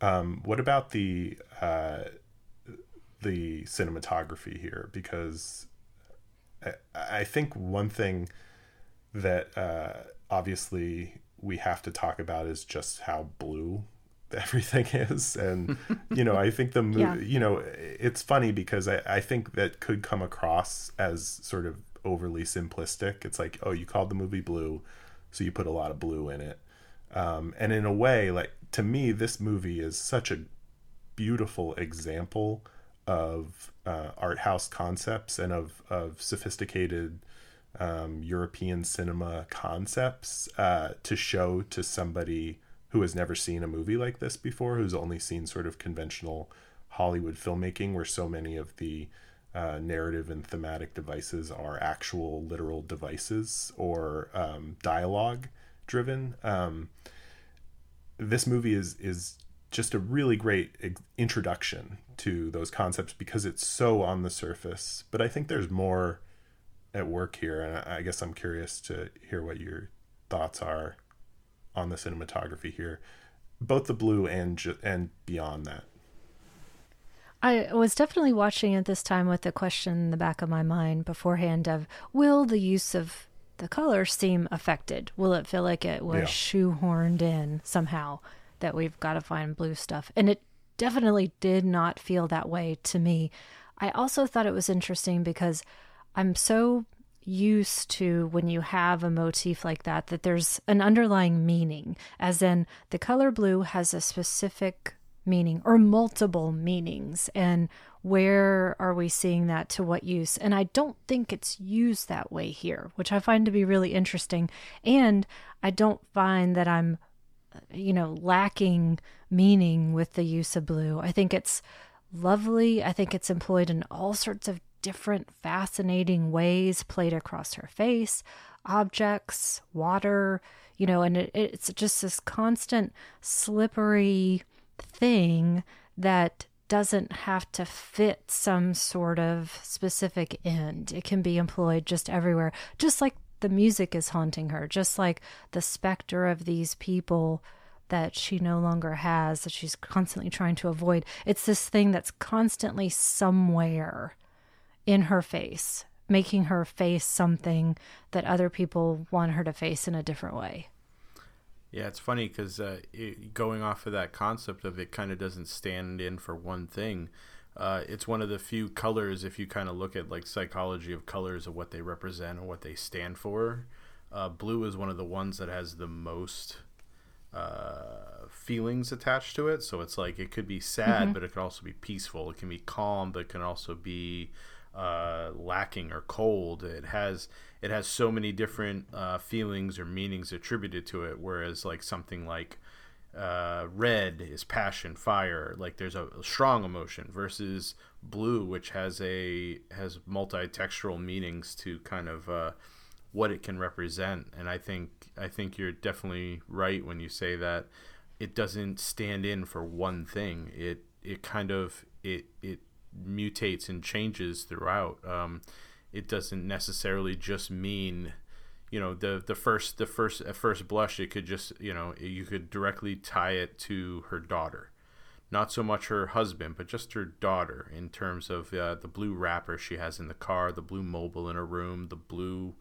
Um, what about the uh, the cinematography here? Because I, I think one thing that uh, obviously we have to talk about is just how blue everything is and you know i think the movie yeah. you know it's funny because I, I think that could come across as sort of overly simplistic it's like oh you called the movie blue so you put a lot of blue in it um, and in a way like to me this movie is such a beautiful example of uh, art house concepts and of, of sophisticated um, european cinema concepts uh, to show to somebody who has never seen a movie like this before, who's only seen sort of conventional Hollywood filmmaking, where so many of the uh, narrative and thematic devices are actual literal devices or um, dialogue driven. Um, this movie is is just a really great introduction to those concepts because it's so on the surface. But I think there's more at work here, and I guess I'm curious to hear what your thoughts are on the cinematography here, both the blue and and beyond that. I was definitely watching at this time with the question in the back of my mind beforehand of will the use of the color seem affected? Will it feel like it was yeah. shoehorned in somehow that we've got to find blue stuff? And it definitely did not feel that way to me. I also thought it was interesting because I'm so used to when you have a motif like that that there's an underlying meaning as in the color blue has a specific meaning or multiple meanings and where are we seeing that to what use? And i don't think it's used that way here which i find to be really interesting. And i don't find that i'm uh, you know lacking meaning with the use of blue. I think it's lovely. I think it's employed in all sorts of different fascinating ways played across her face objects water you know and it, it's just this constant slippery thing that doesn't have to fit some sort of specific end. It can be employed just everywhere, just like the music is haunting her, just like the specter of these people that she no longer has, that she's constantly trying to avoid. It's this thing that's constantly somewhere in her face, making her face something that other people want her to face in a different way. Yeah, it's funny because uh, going off of that concept of it kind of doesn't stand in for one thing. Uh, it's one of the few colors, if you kind of look at like psychology of colors of what they represent and what they stand for. Uh, blue is one of the ones that has the most uh, feelings attached to it. So it's like it could be sad, mm-hmm. but it could also be peaceful. It can be calm, but it can also be uh, lacking or cold. It has it has so many different uh, feelings or meanings attributed to it. Whereas like something like uh, red is passion, fire. Like there's a, a, strong emotion versus blue, which has a has multi-textural meanings to kind of uh, what it can represent. And I think I think you're definitely right when you say that it doesn't stand in for one thing. It it kind of it it mutates and changes throughout. Um, it doesn't necessarily just mean you know the the first the first at first blush it could just you know you could directly tie it to her daughter not so much her husband but just her daughter in terms of uh, the blue wrapper she has in the car the blue mobile in her room the blue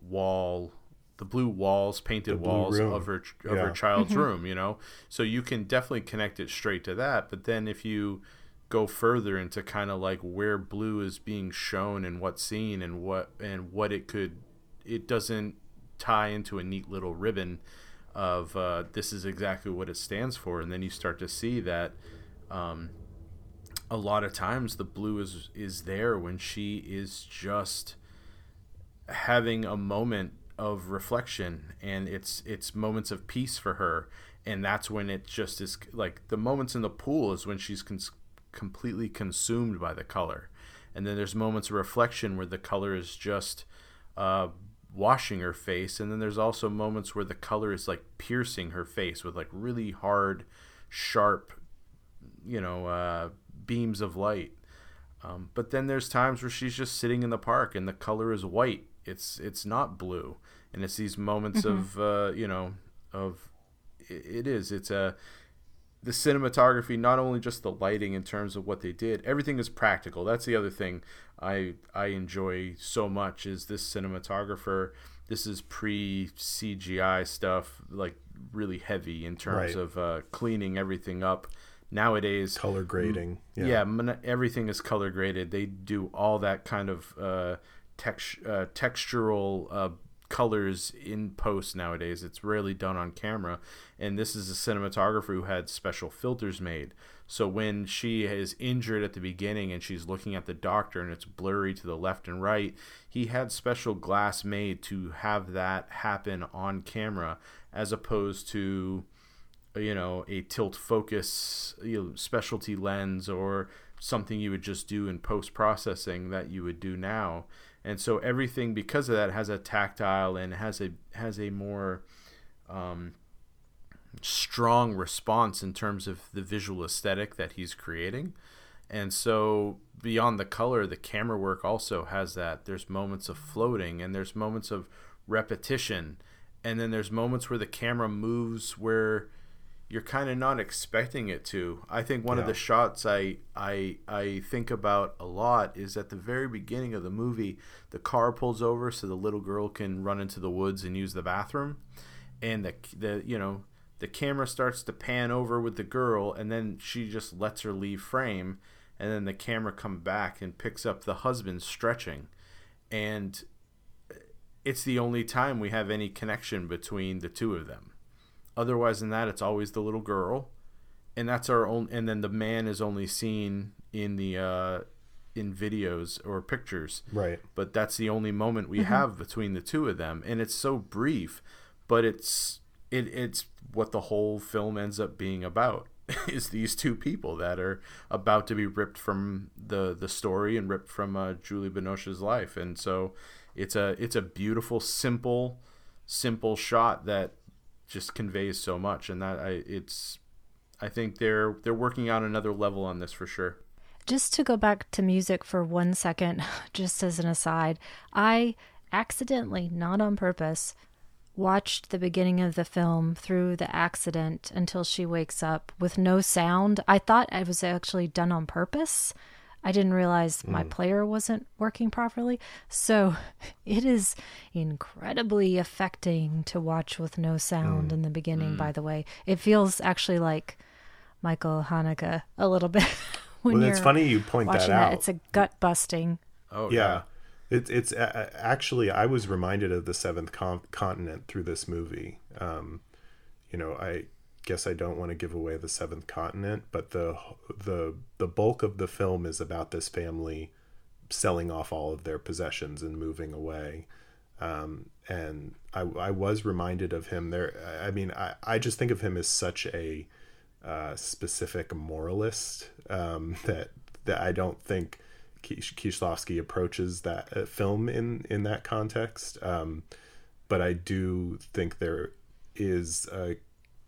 wall the blue walls painted blue walls room. of her of yeah. her child's mm-hmm. room you know so you can definitely connect it straight to that but then if you go further into kind of like where blue is being shown and what's seen and what and what it could it doesn't tie into a neat little ribbon of uh, this is exactly what it stands for. And then you start to see that um, a lot of times the blue is is there when she is just having a moment of reflection and it's it's moments of peace for her. And that's when it just is like the moments in the pool is when she's cons- completely consumed by the color. And then there's moments of reflection where the color is just uh, washing her face. And then there's also moments where the color is like piercing her face with like really hard, sharp, you know, uh, beams of light. Um, but then there's times where she's just sitting in the park and the color is white. It's it's not blue, and it's these moments mm-hmm. of uh, you know of it, it is. It's a the cinematography, not only just the lighting in terms of what they did, everything is practical. That's the other thing I I enjoy so much is this cinematographer. This is pre CGI stuff, like really heavy in terms right. of uh, cleaning everything up. Nowadays, color grading. Yeah, yeah everything is color graded. They do all that kind of uh, text, uh, textural uh, colors in post nowadays. It's rarely done on camera. And this is a cinematographer who had special filters made. So when she is injured at the beginning and she's looking at the doctor and it's blurry to the left and right, he had special glass made to have that happen on camera as opposed to you know a tilt focus you know, specialty lens or something you would just do in post processing that you would do now and so everything because of that has a tactile and has a has a more um, strong response in terms of the visual aesthetic that he's creating. And so beyond the color the camera work also has that. There's moments of floating and there's moments of repetition. And then there's moments where the camera moves where you're kind of not expecting it to. I think one yeah. of the shots I I I think about a lot is at the very beginning of the movie, the car pulls over so the little girl can run into the woods and use the bathroom, and the the you know the camera starts to pan over with the girl and then she just lets her leave frame and then the camera come back and picks up the husband stretching and it's the only time we have any connection between the two of them Otherwise than that, it's always the little girl, and that's our own. And then the man is only seen in the uh, in videos or pictures, right? But that's the only moment we mm-hmm. have between the two of them, and it's so brief, but it's it, it's what the whole film ends up being about is these two people that are about to be ripped from the the story and ripped from uh, Julie Binoche's life, and so it's a it's a beautiful, simple, simple shot that just conveys so much, and that I it's I think they're they're working on another level on this for sure. Just to go back to music for one second, just as an aside, I accidentally, not on purpose, watched the beginning of the film through the accident until she wakes up with no sound. I thought it was actually done on purpose. I didn't realize mm. my player wasn't working properly. So it is incredibly affecting to watch with no sound mm. in the beginning, mm. by the way. It feels actually like Michael Haneke a little bit. when well, it's funny you point that out. That. It's a gut busting. Oh, yeah. yeah. It's it's uh, actually I was reminded of the seventh con- continent through this movie. Um, you know, I guess I don't want to give away the seventh continent, but the the the bulk of the film is about this family selling off all of their possessions and moving away. Um, and I, I was reminded of him there. I mean, I, I just think of him as such a uh, specific moralist um, that that I don't think Kieślowski approaches that uh, film in in that context. Um, but I do think there is a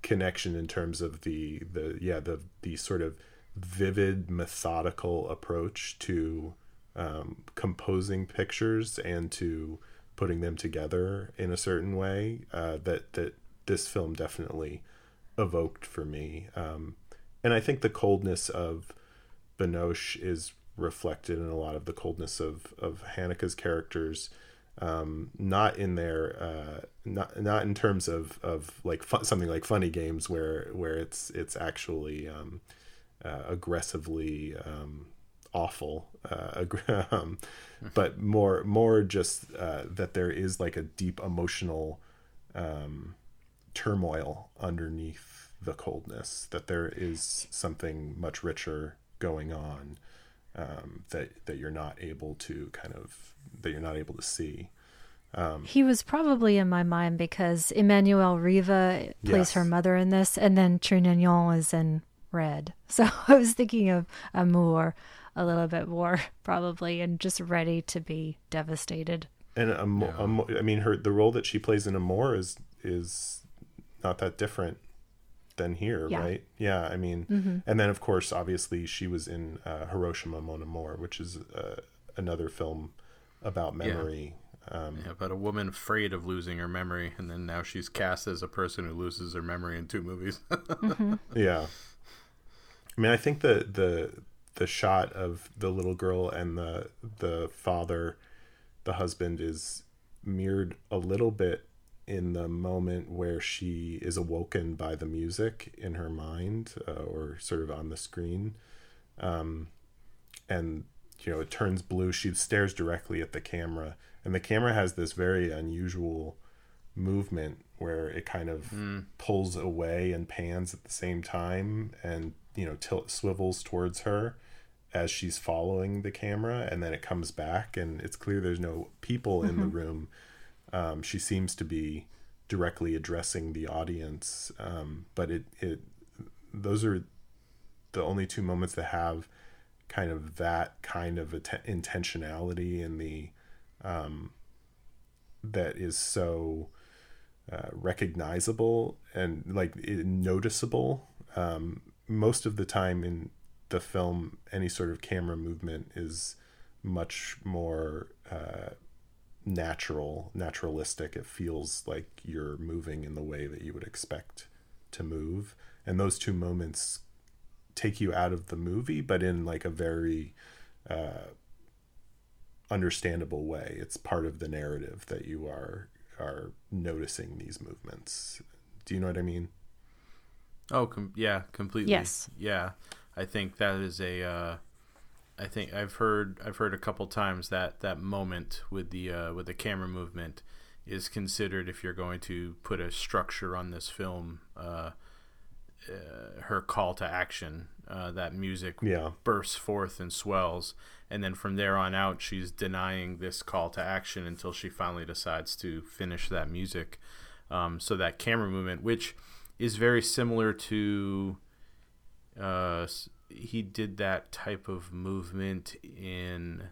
connection in terms of the the yeah the the sort of vivid methodical approach to um, composing pictures and to putting them together in a certain way uh, that that this film definitely evoked for me. Um, and I think the coldness of Binoche is reflected in a lot of the coldness of of Haneke's characters. Um, not in their uh, not not in terms of of like something like funny games where where it's it's actually um, uh, aggressively um, awful, uh, um, but more more just uh, that there is like a deep emotional um, turmoil underneath the coldness. That there is something much richer going on um, that that you're not able to kind of that you're not able to see. Um, he was probably in my mind because Emmanuelle Riva plays yes. her mother in this, and then Trintignant is in Red. So I was thinking of Amour a little bit more probably, and just ready to be devastated. And Amour, yeah. Amour, I mean, her the role that she plays in Amour is is not that different than here, yeah. right? Yeah, I mean, mm-hmm. and then of course, obviously, she was in uh, Hiroshima Mon Amour, which is uh, another film about memory. Yeah. Um, yeah, about a woman afraid of losing her memory, and then now she's cast as a person who loses her memory in two movies. mm-hmm. Yeah, I mean, I think the the the shot of the little girl and the the father, the husband, is mirrored a little bit in the moment where she is awoken by the music in her mind uh, or sort of on the screen um, and you know it turns blue she stares directly at the camera and the camera has this very unusual movement where it kind of mm. pulls away and pans at the same time and you know tilt swivels towards her as she's following the camera and then it comes back and it's clear there's no people mm-hmm. in the mm-hmm. room um, she seems to be directly addressing the audience, um, but it it those are the only two moments that have kind of that kind of att- intentionality in the um, that is so uh, recognizable and like noticeable. Um, most of the time in the film, any sort of camera movement is much more uh, natural, naturalistic. It feels like you're moving in the way that you would expect to move. And those two moments take you out of the movie, but in like a very uh, understandable way. It's part of the narrative that you are are noticing these movements. Do you know what I mean? Oh, com- yeah, completely. Yes. Yeah, I think that is a uh, I think I've heard I've heard a couple times that that moment with the uh, with the camera movement is considered if you're going to put a structure on this film uh, uh, her call to action. Uh, that music Yeah. bursts forth and swells, and then from there on out, she's denying this call to action until she finally decides to finish that music. Um, so that camera movement, which is very similar to, uh, he did that type of movement in,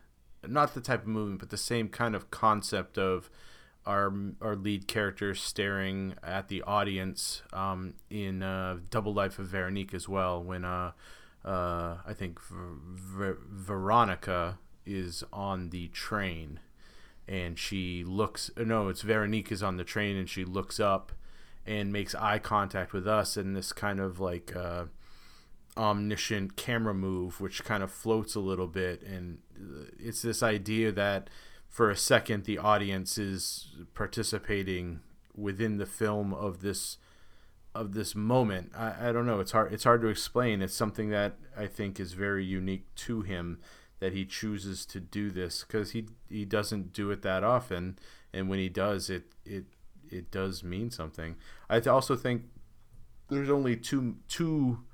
not the type of movement, but the same kind of concept of our our lead character staring at the audience um, in uh, Double Life of Veronique as well. When uh, uh, I think Ver- Ver- Veronica is on the train, and she looks. No, it's Veronique is on the train, and she looks up and makes eye contact with us, and this kind of like. Omniscient camera move which kind of floats a little bit. And uh, it's this idea that for a second the audience is participating within the film of this of this moment. I, I don't know. It's hard it's hard to explain. It's something that i think is very unique to him that he chooses to do this because he he doesn't do it that often. And when he does it it it does mean something. I also think there's only two two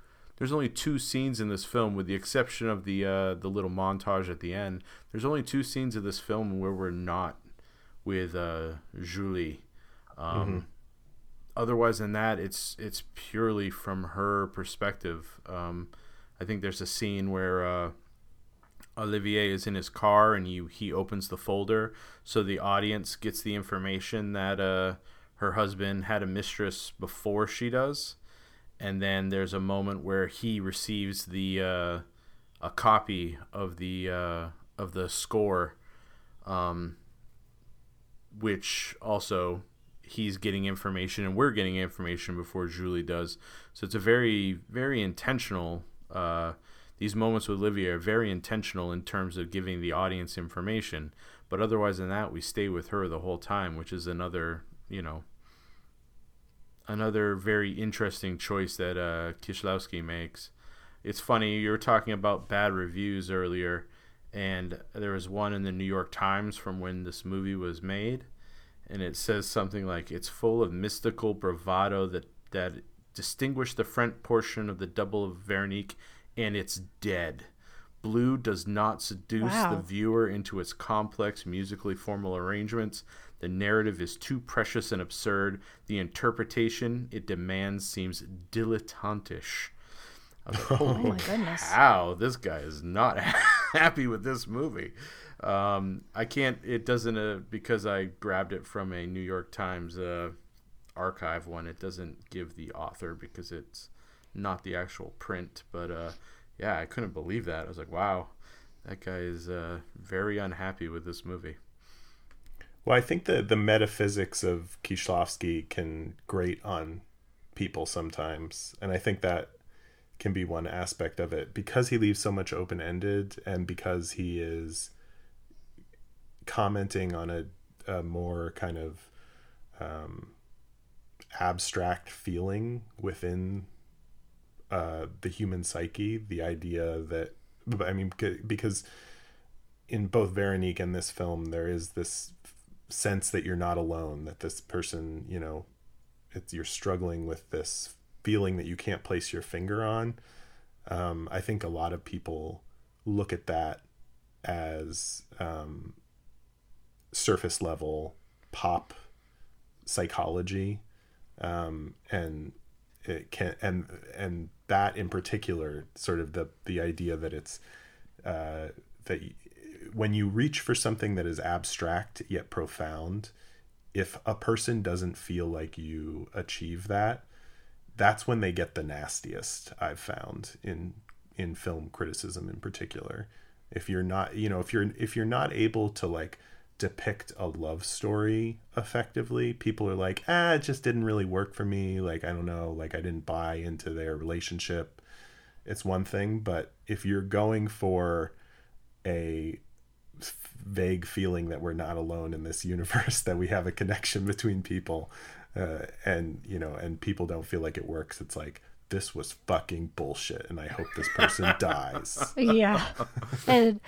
there's only two scenes in this film, with the exception of the uh, the little montage at the end. There's only two scenes of this film where we're not with uh, Julie. Um, Otherwise than that, it's it's purely from her perspective. Um, I think there's a scene where uh, Olivier is in his car and he he opens the folder, so the audience gets the information that uh, her husband had a mistress before she does and then there's a moment where he receives the uh, a copy of the uh, of the score, um, which also he's getting information and we're getting information before Julie does. So it's a very very intentional. Uh, these moments with Olivia are very intentional in terms of giving the audience information, but otherwise than that, we stay with her the whole time, which is another you know another very interesting choice that uh, Kieślowski makes. It's funny you were talking about bad reviews earlier, and there was one in the New York Times from when this movie was made, and it says something like it's full of mystical bravado that that distinguish the front portion of the Double of Veronique, and it's dead. Blue does not seduce Wow. the viewer into its complex musically formal arrangements. The narrative is too precious and absurd. The interpretation it demands seems dilettantish. Like, Oh my goodness. cow, this guy is not happy with this movie. Um, I can't. It doesn't uh, because I grabbed it from a New York Times uh, archive one. It doesn't give the author because it's not the actual print. But uh, yeah, I couldn't believe that. I was like, wow, that guy is uh, very unhappy with this movie. Well, I think the the metaphysics of Kieślowski can grate on people sometimes, and I think that can be one aspect of it because he leaves so much open ended, and because he is commenting on a, a more kind of um, abstract feeling within uh, the human psyche. The idea that, I mean, because in both Veronique and this film, there is this sense that you're not alone, that this person, you know, you're struggling with this feeling that you can't place your finger on. Um, I think a lot of people look at that as um, surface level pop psychology, um, and it can and and that in particular, sort of the the idea that it's uh, that when you reach for something that is abstract yet profound, if a person doesn't feel like you achieve that, that's when they get the nastiest I've found in in film criticism in particular. If you're not, you know, if you're if you're not able to like depict a love story effectively, people are like, "Ah, it just didn't really work for me. Like, I don't know, like I didn't buy into their relationship." It's one thing, but if you're going for a vague feeling that we're not alone in this universe that we have a connection between people uh, and you know and people don't feel like it works. It's like this was fucking bullshit and i hope this person dies. Yeah. And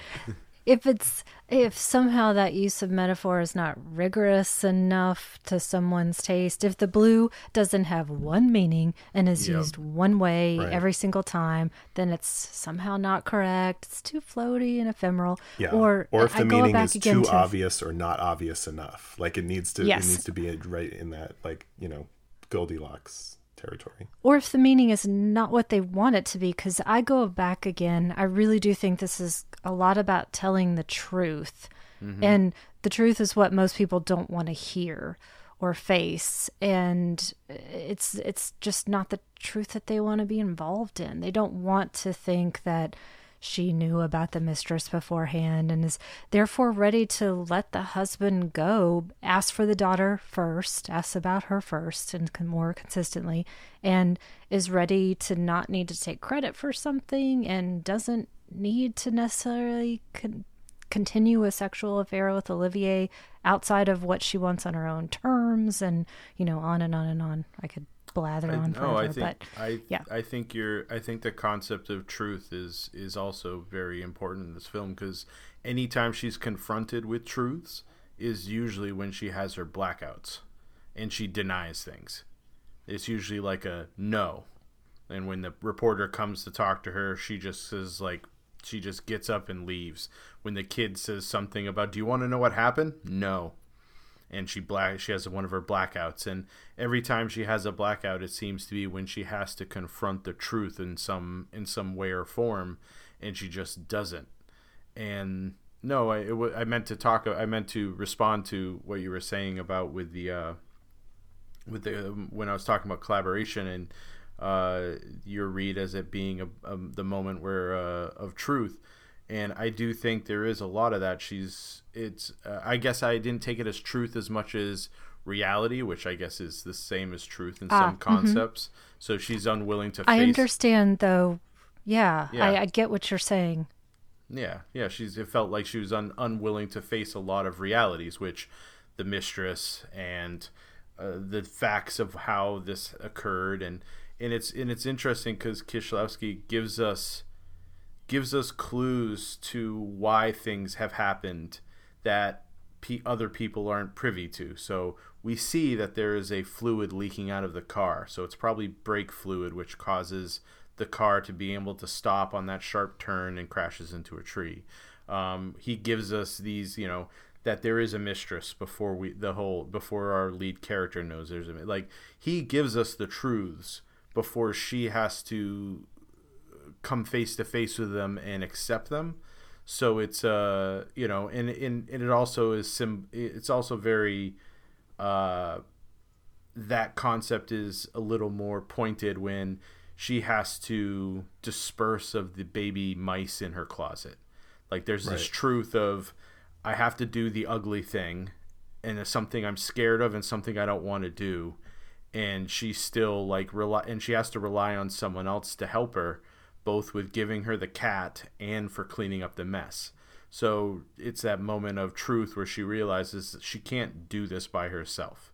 if it's if somehow that use of metaphor is not rigorous enough to someone's taste if the blue doesn't have one meaning and is Yep. used one way Right. every single time then it's somehow not correct it's too floaty and ephemeral Yeah. or if I the meaning is too to- obvious or not obvious enough. Like it needs to Yes. it needs to be right in that like, you know, Goldilocks territory. or if the meaning is not what they want it to be because i go back again i really do think this is a lot about telling the truth. Mm-hmm. And the truth is what most people don't want to hear or face and it's it's just not the truth that they want to be involved in. They don't want to think that she knew about the mistress beforehand and is therefore ready to let the husband go. Ask for the daughter first asks about her first and more consistently and is ready to not need to take credit for something and doesn't need to necessarily con- continue a sexual affair with Olivier outside of what she wants on her own terms and you know on and on and on. I could blather I, on no, forever I think but I yeah. I think you're I think the concept of truth is is also very important in this film because anytime she's confronted with truths is usually when she has her blackouts and she denies things. It's usually like a no. And when the reporter comes to talk to her, she just says like she just gets up and leaves. When the kid says something about, "Do you want to know what happened?" No and she black she has one of her blackouts and every time she has a blackout it seems to be when she has to confront the truth in some in some way or form and she just doesn't. And no I, it, wa- meant to talk I meant to respond to what you were saying about with the uh with the when I was talking about collaboration and uh, your read as it being a, a, the moment where uh, of truth, and I do think there is a lot of that. She's it's uh, I guess I didn't take it as truth as much as reality, which I guess is the same as truth in Ah, some concepts. So she's unwilling to. i face understand though yeah, Yeah. I, I get what you're saying Yeah, yeah. She's it felt like she was un, unwilling to face a lot of realities, which the mistress and uh, the facts of how this occurred, and and it's and it's interesting because Kieślowski gives us gives us clues to why things have happened that other people aren't privy to. So we see that there is a fluid leaking out of the car. So it's probably brake fluid, which causes the car to be able to stop on that sharp turn and crashes into a tree. Um, he gives us these, you know, that there is a mistress before we the whole before our lead character knows there's a like he gives us the truths before she has to come face to face with them and accept them. So it's uh you know and and, and it also is sim it's also very uh that concept is a little more pointed when she has to disperse of the baby mice in her closet. Like there's this truth of I have to do the ugly thing and it's something I'm scared of and something I don't want to do and she still like rely and she has to rely on someone else to help her both with giving her the cat and for cleaning up the mess. So it's that moment of truth where she realizes that she can't do this by herself.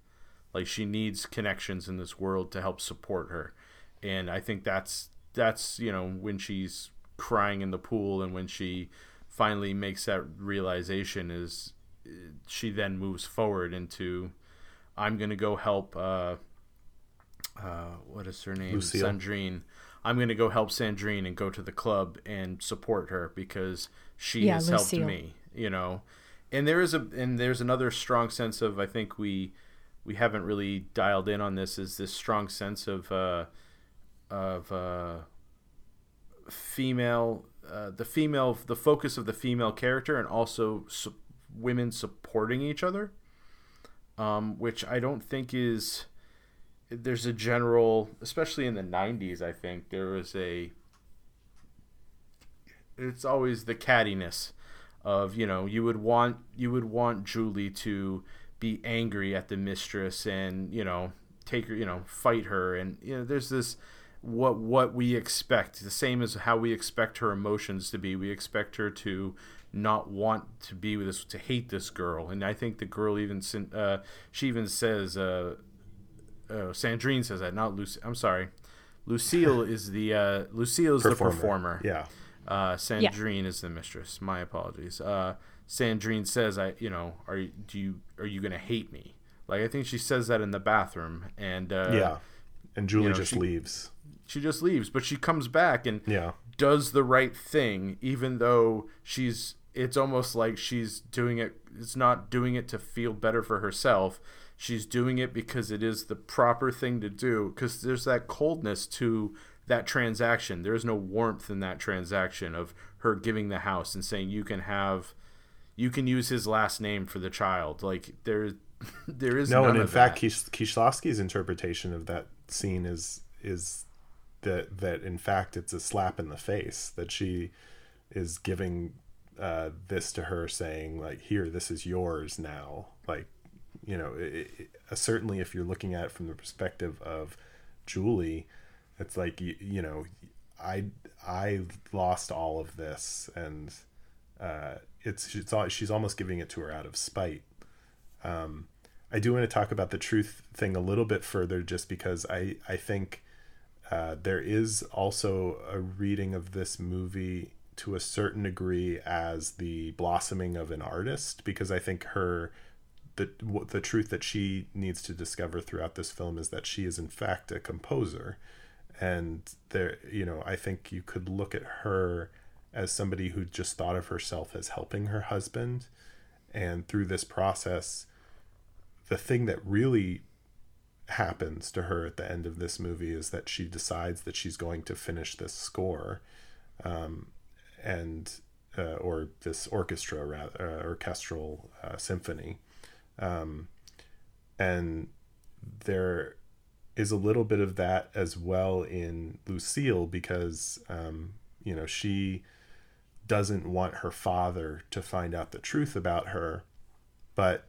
Like she needs connections in this world to help support her. And I think that's that's, you know, when she's crying in the pool and when she finally makes that realization is she then moves forward into I'm going to go help uh uh, what is her name? Lucille. Sandrine. I'm going to go help Sandrine and go to the club and support her because she Yeah, has helped me, you know. And there is a and there's another strong sense of I think we we haven't really dialed in on this is this strong sense of uh, of uh, female uh, the female the focus of the female character and also su- women supporting each other um, which I don't think is there's a general especially in the 90s I think there was a it's always the cattiness of you know you would want you would want Julie to be angry at the mistress and you know take her you know fight her. And you know there's this what what we expect the same as how we expect her emotions to be. We expect her to not want to be with this to hate this girl. And I think the girl even uh, she even says uh, uh, Sandrine says that not Lucy I'm sorry Lucille is the uh, Lucille is the performer Yeah. Uh, Sandrine yeah. is the mistress. My apologies. Uh, Sandrine says, "I, you know, are you, do you are you gonna hate me?" Like I think she says that in the bathroom, and uh, yeah, and Julie you know, just she, leaves. She just leaves, but she comes back and yeah. does the right thing, even though she's. It's almost like she's doing it. It's not doing it to feel better for herself. She's doing it because it is the proper thing to do. Because there's that coldness to that transaction. There is no warmth in that transaction of her giving the house and saying you can have, you can use his last name for the child. Like there, there is no. and in fact, Kieślowski's interpretation of that scene is is that that in fact it's a slap in the face that she is giving uh, this to her, saying like, "Here, this is yours now." Like, you know, it, it, uh, certainly if you're looking at it from the perspective of Julie, it's like you, you know, I I lost all of this, and uh, it's it's all, she's almost giving it to her out of spite. Um, I do want to talk about the truth thing a little bit further, just because I I think uh, there is also a reading of this movie to a certain degree as the blossoming of an artist, because I think her the the truth that she needs to discover throughout this film is that she is in fact a composer, and there you know I think you could look at her as somebody who just thought of herself as helping her husband, and through this process the thing that really happens to her at the end of this movie is that she decides that she's going to finish this score um, and uh, or this orchestra rather uh, orchestral uh, symphony um, and there is a little bit of that as well in Lucille because um, you know she doesn't want her father to find out the truth about her but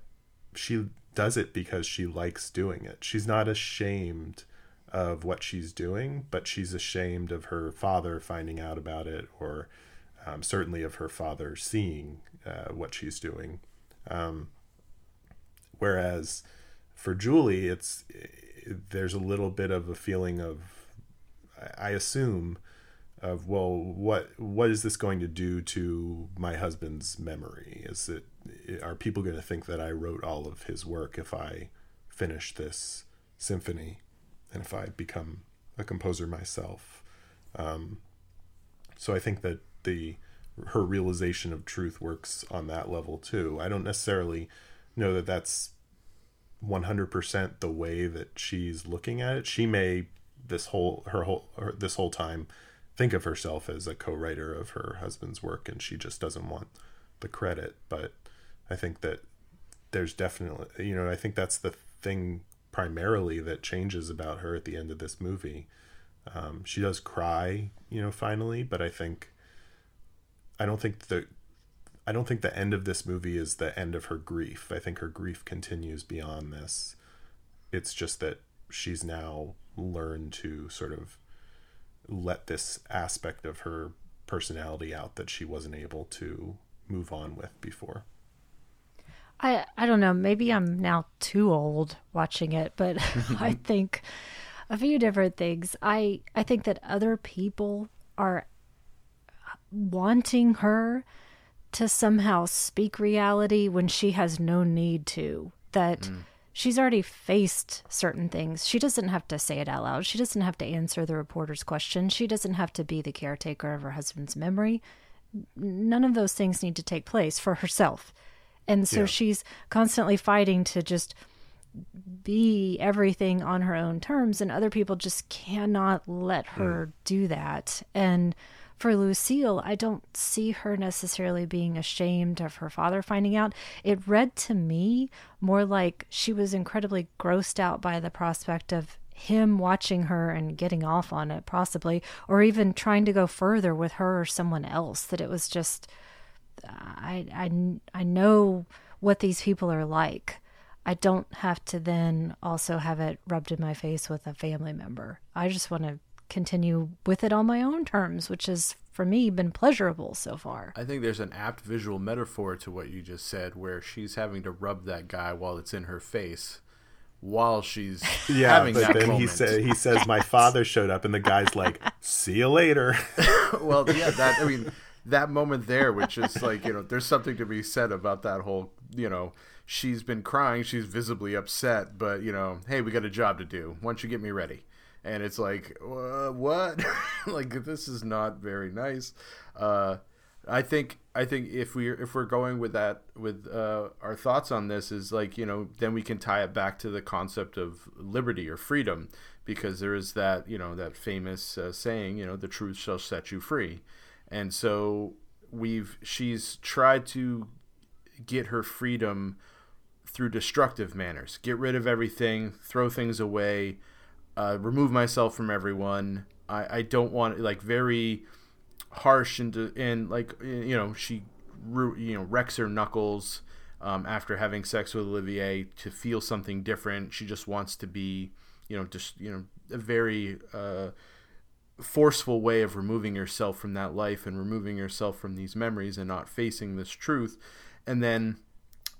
she does it because she likes doing it. She's not ashamed of what she's doing, but she's ashamed of her father finding out about it, or um, certainly of her father seeing uh, what she's doing. Um, whereas for Julie, it's there's a little bit of a feeling of, I assume, of well what what is this going to do to my husband's memory? Is it are people going to think that i wrote all of his work if i finish this symphony and if i become a composer myself? Um, so i think that the her realization of truth works on that level too. I don't necessarily know that that's 100% the way that she's looking at it. She may this whole her whole her, this whole time think of herself as a co-writer of her husband's work and she just doesn't want the credit. But i think that there's definitely you know i think that's the thing primarily that changes about her at the end of this movie. Um, she does cry you know finally but i think i don't think the i don't think the end of this movie is the end of her grief i think her grief continues beyond this it's just that she's now learned to sort of let this aspect of her personality out that she wasn't able to move on with before. I I don't know, maybe I'm now too old watching it, but I think a few different things. I I think that other people are wanting her to somehow speak reality when she has no need to. That mm she's already faced certain things. She doesn't have to say it out loud. She doesn't have to answer the reporter's question. She doesn't have to be the caretaker of her husband's memory. None of those things need to take place for herself. And so yeah. she's constantly fighting to just be everything on her own terms, and other people just cannot let her mm. do that. And for Lucille, I don't see her necessarily being ashamed of her father finding out. It read to me more like she was incredibly grossed out by the prospect of him watching her and getting off on it, possibly, or even trying to go further with her or someone else. That it was just, I, I, I know what these people are like. I don't have to then also have it rubbed in my face with a family member. I just want to continue with it on my own terms, which has for me been pleasurable so far. I think there's an apt visual metaphor to what you just said where she's having to rub that guy while it's in her face while she's Yeah, having but that then moment. he said he says my father showed up, and the guy's like, "See you later." well, yeah, that I mean, that moment there, which is like you know, there's something to be said about that whole you know, she's been crying, she's visibly upset, but you know, hey, we got a job to do. Why don't you get me ready? And it's like, uh, what? like this is not very nice. Uh, I think I think if we if we're going with that with uh, our thoughts on this is like you know then we can tie it back to the concept of liberty or freedom because there is that you know that famous uh, saying you know the truth shall set you free, and so we've she's tried to get her freedom through destructive manners, get rid of everything, throw things away, uh, remove myself from everyone. I, I don't want like very harsh and and like you know she you know wrecks her knuckles um, after having sex with Olivier to feel something different. She just wants to be you know just you know a very uh, forceful way of removing yourself from that life and removing yourself from these memories and not facing this truth. And then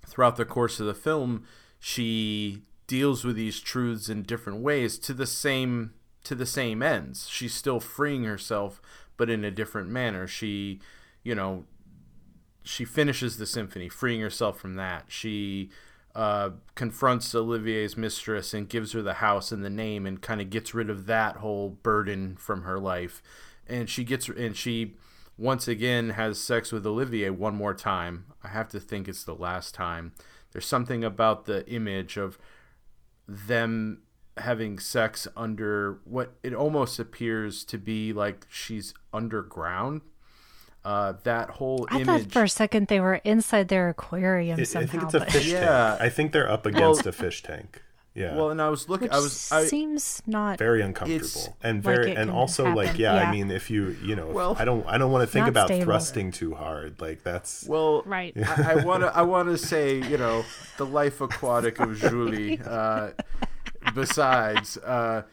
throughout the course of the film, she deals with these truths in different ways to the same to the same ends. She's still freeing herself, but in a different manner. She, you know, she finishes the symphony, freeing herself from that. She uh, confronts Olivier's mistress and gives her the house and the name and kind of gets rid of that whole burden from her life. And she gets and she once again has sex with Olivier one more time. I have to think it's the last time. There's something about the image of them having sex under what it almost appears to be like she's underground. Uh, that whole I image. thought for a second they were inside their aquarium I somehow. think it's a but- fish Yeah. tank. I think they're up against a fish tank. Yeah. well, and I was looking. which I was. I, seems not. very uncomfortable and very it and can also like yeah, Yeah. i mean if you you know Well- i don't i don't want to think about stable. thrusting too hard like that's well, Right. I want to. I want to say, you know, the life aquatic of Julie. Uh, besides, uh,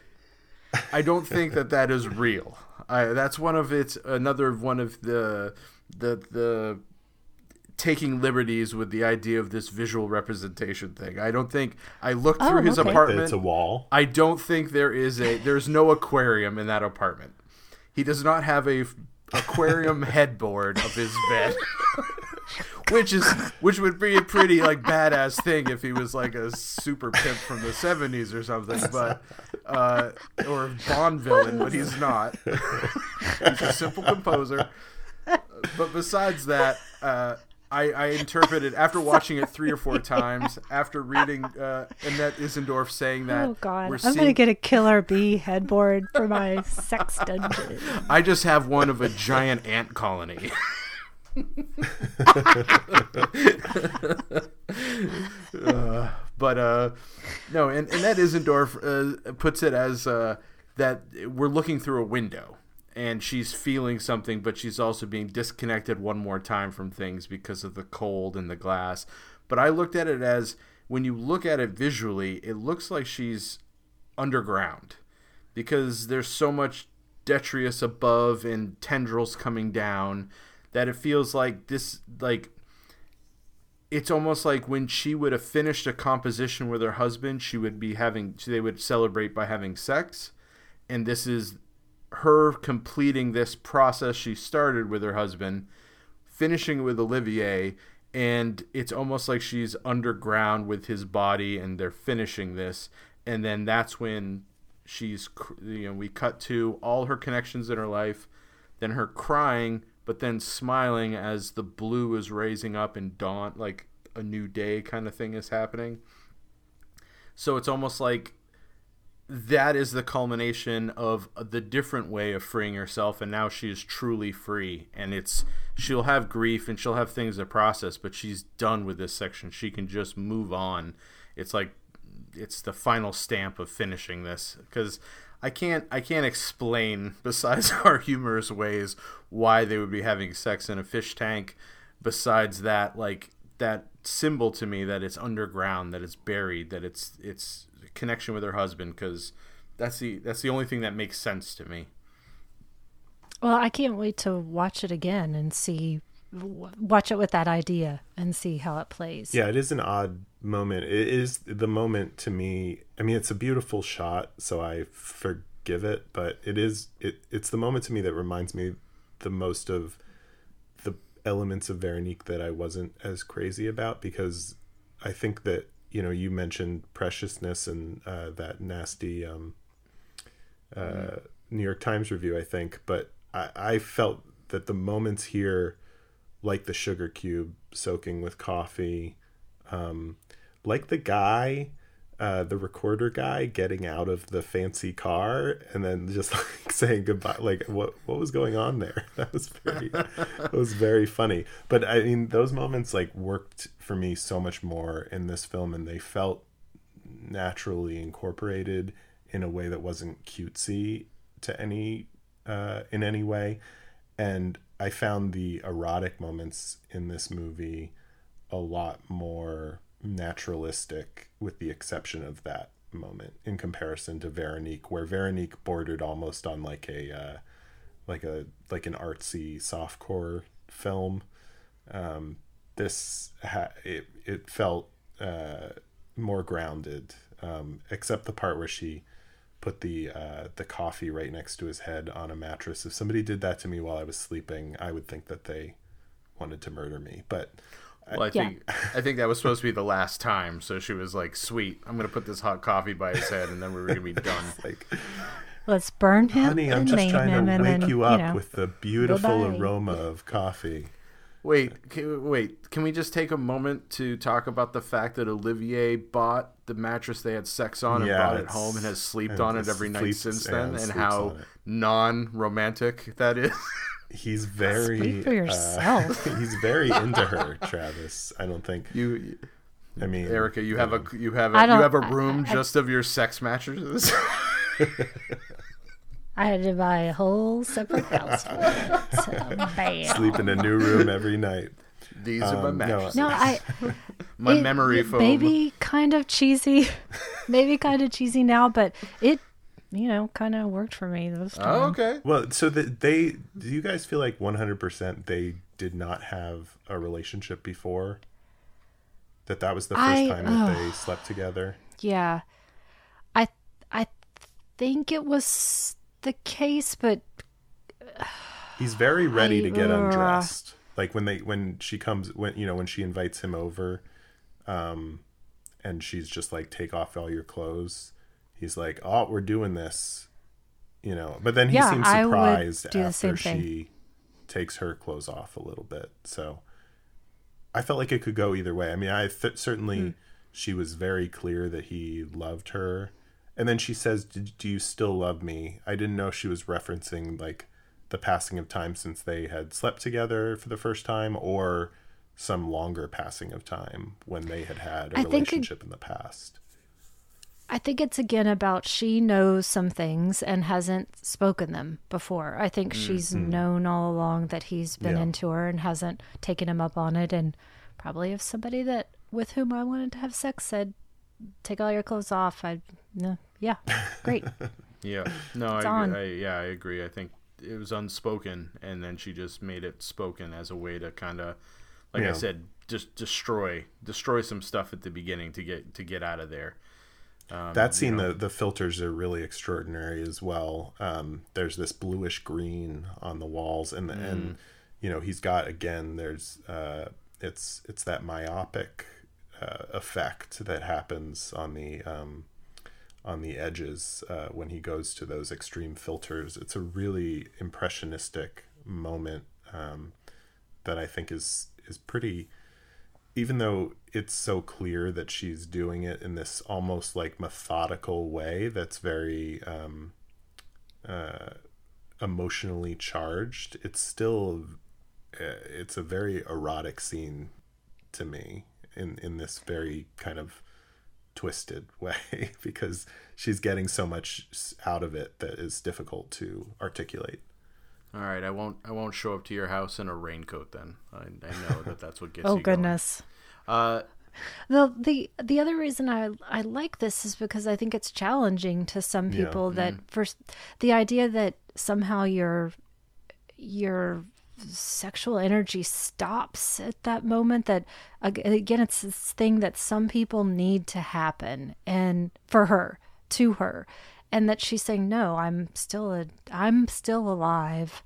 I don't think that that is real. I, that's one of its another one of the the the taking liberties with the idea of this visual representation thing. I don't think I looked Oh, through his okay. that apartment. it's a wall I don't think there is a there's no aquarium in that apartment. He does not have a aquarium headboard of his bed. which is which would be a pretty like badass thing if he was like a super pimp from the 70s or something but uh or a Bond villain but he's not. he's a simple composer. But besides that, uh I, I interpreted after watching it three or four times, after reading uh, Annette Insdorf saying that Oh God! I'm seeing, gonna get a killer bee headboard for my sex dungeon. I just have one of a giant ant colony. Uh, but uh, no, and Annette Insdorf uh, puts it as uh, that we're looking through a window and she's feeling something, but she's also being disconnected one more time from things because of the cold and the glass. But I looked at it as when you look at it visually, it looks like she's underground because there's so much detritus above and tendrils coming down that it feels like this like it's almost like when she would have finished a composition with her husband she would be having they would celebrate by having sex and this is her completing this process she started with her husband finishing with Olivier and it's almost like she's underground with his body and they're finishing this. And then that's when she's you know we cut to all her connections in her life then her crying but then smiling as the blue is raising up and dawn like a new day kind of thing is happening. So it's almost like that is the culmination of the different way of freeing herself and now she is truly free. And it's she'll have grief and she'll have things to process but she's done with this section. She can just move on. It's like it's the final stamp of finishing this. Because I can't I can't explain besides our humorous ways why they would be having sex in a fish tank. Besides that like that symbol to me that it's underground that it's buried that it's it's connection with her husband because that's the that's the only thing that makes sense to me Well, I can't wait to watch it again and see watch it with that idea and see how it plays. Yeah, it is an odd moment. It is the moment to me. I mean, it's a beautiful shot, so I forgive it, but it is it it's the moment to me that reminds me the most of the elements of Veronique that I wasn't as crazy about because I think that you know you mentioned preciousness and uh, that nasty um, uh, New York Times review, I think, but I, I felt that the moments here, like the sugar cube soaking with coffee, um, like the guy, uh, the recorder guy getting out of the fancy car and then just like saying goodbye. Like what what was going on there? That was very it was very funny. But I mean, those moments like worked for me so much more in this film, and they felt naturally incorporated in a way that wasn't cutesy to any uh, in any way. And I found the erotic moments in this movie a lot more naturalistic, with the exception of that moment in comparison to Veronique, where Veronique bordered almost on like a uh, like a like an artsy softcore film. Um, this ha- it it felt uh, more grounded, um, except the part where she put the uh, the coffee right next to his head on a mattress. If somebody did that to me while I was sleeping, I would think that they wanted to murder me. But Well, I Yeah. think I think that was supposed to be the last time. So she was like, "Sweet, I'm gonna put this hot coffee by his head, and then we're gonna be done." like, Let's burn him honey, I'm just trying to wake then, you up know, with the beautiful Bye-bye. aroma of coffee. Wait, can, wait. Can we just take a moment to talk about the fact that Olivier bought the mattress they had sex on and Yeah, brought it home and has slept on it every night since then, and sleeps how non-romantic that is? He's very Speak for uh, yourself. he's very into her, Travis. I don't think. you, I mean, Ericca, you have a you have a I you don't- have a I- room I- just of your sex mattresses. I had to buy a whole separate house for it. So, bam. sleep in a new room every night. These are my Um, no, mattresses. No, I my it- memory it foam. Maybe kind of cheesy, maybe kind of cheesy now, but it, you know, kind of worked for me this time. Oh, okay. Well, so that they do you guys feel like 100% they did not have a relationship before? That that was the first I- time that they slept together? Yeah, I I think it was the case, but He's very ready I- to get uh, undressed. Like when they when she comes when you know when she invites him over um and she's just like take off all your clothes. He's like, "Oh, we're doing this." You know, but then he Yeah, seems surprised after she takes her clothes off a little bit. So I felt like it could go either way. I mean, I th- certainly Hmm. she was very clear that he loved her. And then she says, "D- "Do you still love me?" I didn't know she was referencing like the passing of time since they had slept together for the first time or some longer passing of time when they had had a I think it- relationship in the past. I think it's again about she knows some things and hasn't spoken them before. I think she's known all along that he's been Mm-hmm. Yeah. into her and hasn't taken him up on it. And probably if somebody that with whom I wanted to have sex said, "Take all your clothes off," I'd no, yeah, great. Yeah. No, I, I yeah, I agree. I think it was unspoken and then she just made it spoken as a way to kind of like I said, just destroy destroy some stuff at the beginning to get to get out of there. Um, that you scene, know, the the filters are really extraordinary as well. Um, there's this bluish green on the walls, and Mm. and you know he's got again. There's uh, it's it's that myopic uh, effect that happens on the um, on the edges uh, when he goes to those extreme filters. It's a really impressionistic moment um, that I think is is pretty even though it's so clear that she's doing it in this almost like methodical way that's very um, uh, emotionally charged, it's still uh, it's a very erotic scene to me in in this very kind of twisted way because she's getting so much out of it that is difficult to articulate. All right, I won't I won't show up to your house in a raincoat then. I, I know that that's what gets oh you going. goodness. Uh The the the other reason I I like this is because I think it's challenging to some Yeah. people that first the idea that somehow your your sexual energy stops at that moment that again it's this thing that some people need to happen and for her to her and that she's saying no i'm still a i'm still alive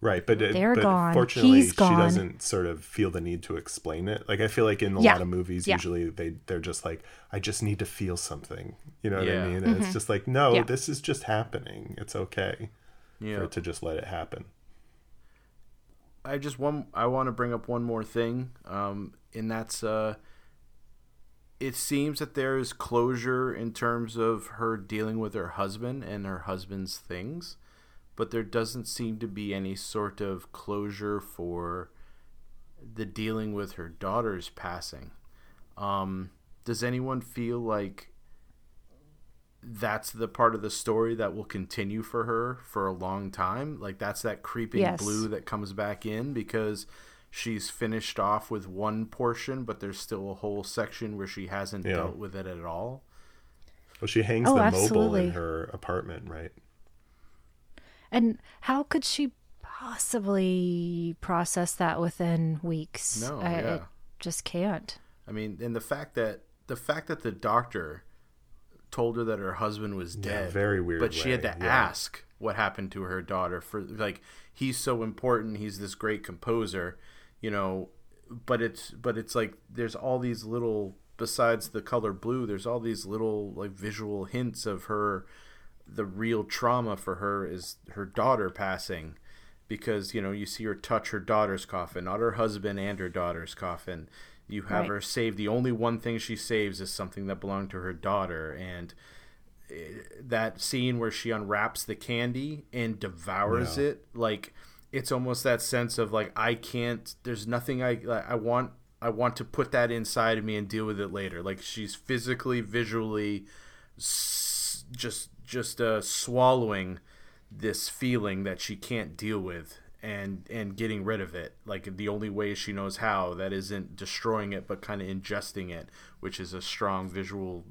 right but they're but gone fortunately He's gone. she doesn't sort of feel the need to explain it like i feel like in a Yeah. lot of movies Yeah. usually they they're just like i just need to feel something you know what Yeah. i mean and it's just like no Mm-hmm. Yeah. this is just happening it's okay for Yeah. it to just let it happen I just one I want to bring up one more thing, um, and that's uh, it seems that there is closure in terms of her dealing with her husband and her husband's things, but there doesn't seem to be any sort of closure for the dealing with her daughter's passing. Um, does anyone feel like that's the part of the story that will continue for her for a long time. Like that's that creeping Yes. blue that comes back in because she's finished off with one portion, but there's still a whole section where she hasn't Yeah. dealt with it at all. well she hangs Oh, the mobile in her apartment right and how could she possibly process that within weeks No, I, yeah. it just can't I mean, and the fact that the fact that the doctor told her that her husband was Yeah, dead, very weird but she had to yeah. ask what happened to her daughter for like he's so important, he's this great composer, you know, but it's but it's like there's all these little besides the color blue, there's all these little like visual hints of her the real trauma for her is her daughter passing because you know you see her touch her daughter's coffin not her husband and her daughter's coffin. You have Right. her save the only one thing she saves is something that belonged to her daughter. And eh, that scene where she unwraps the candy and devours it like it's almost that sense of like i can't there's nothing i like, i want i want to put that inside of me and deal with it later. Like she's physically visually s- just just uh, swallowing this feeling that she can't deal with and and getting rid of it. Like the only way she knows how that isn't destroying it but kind of ingesting it which is a strong visual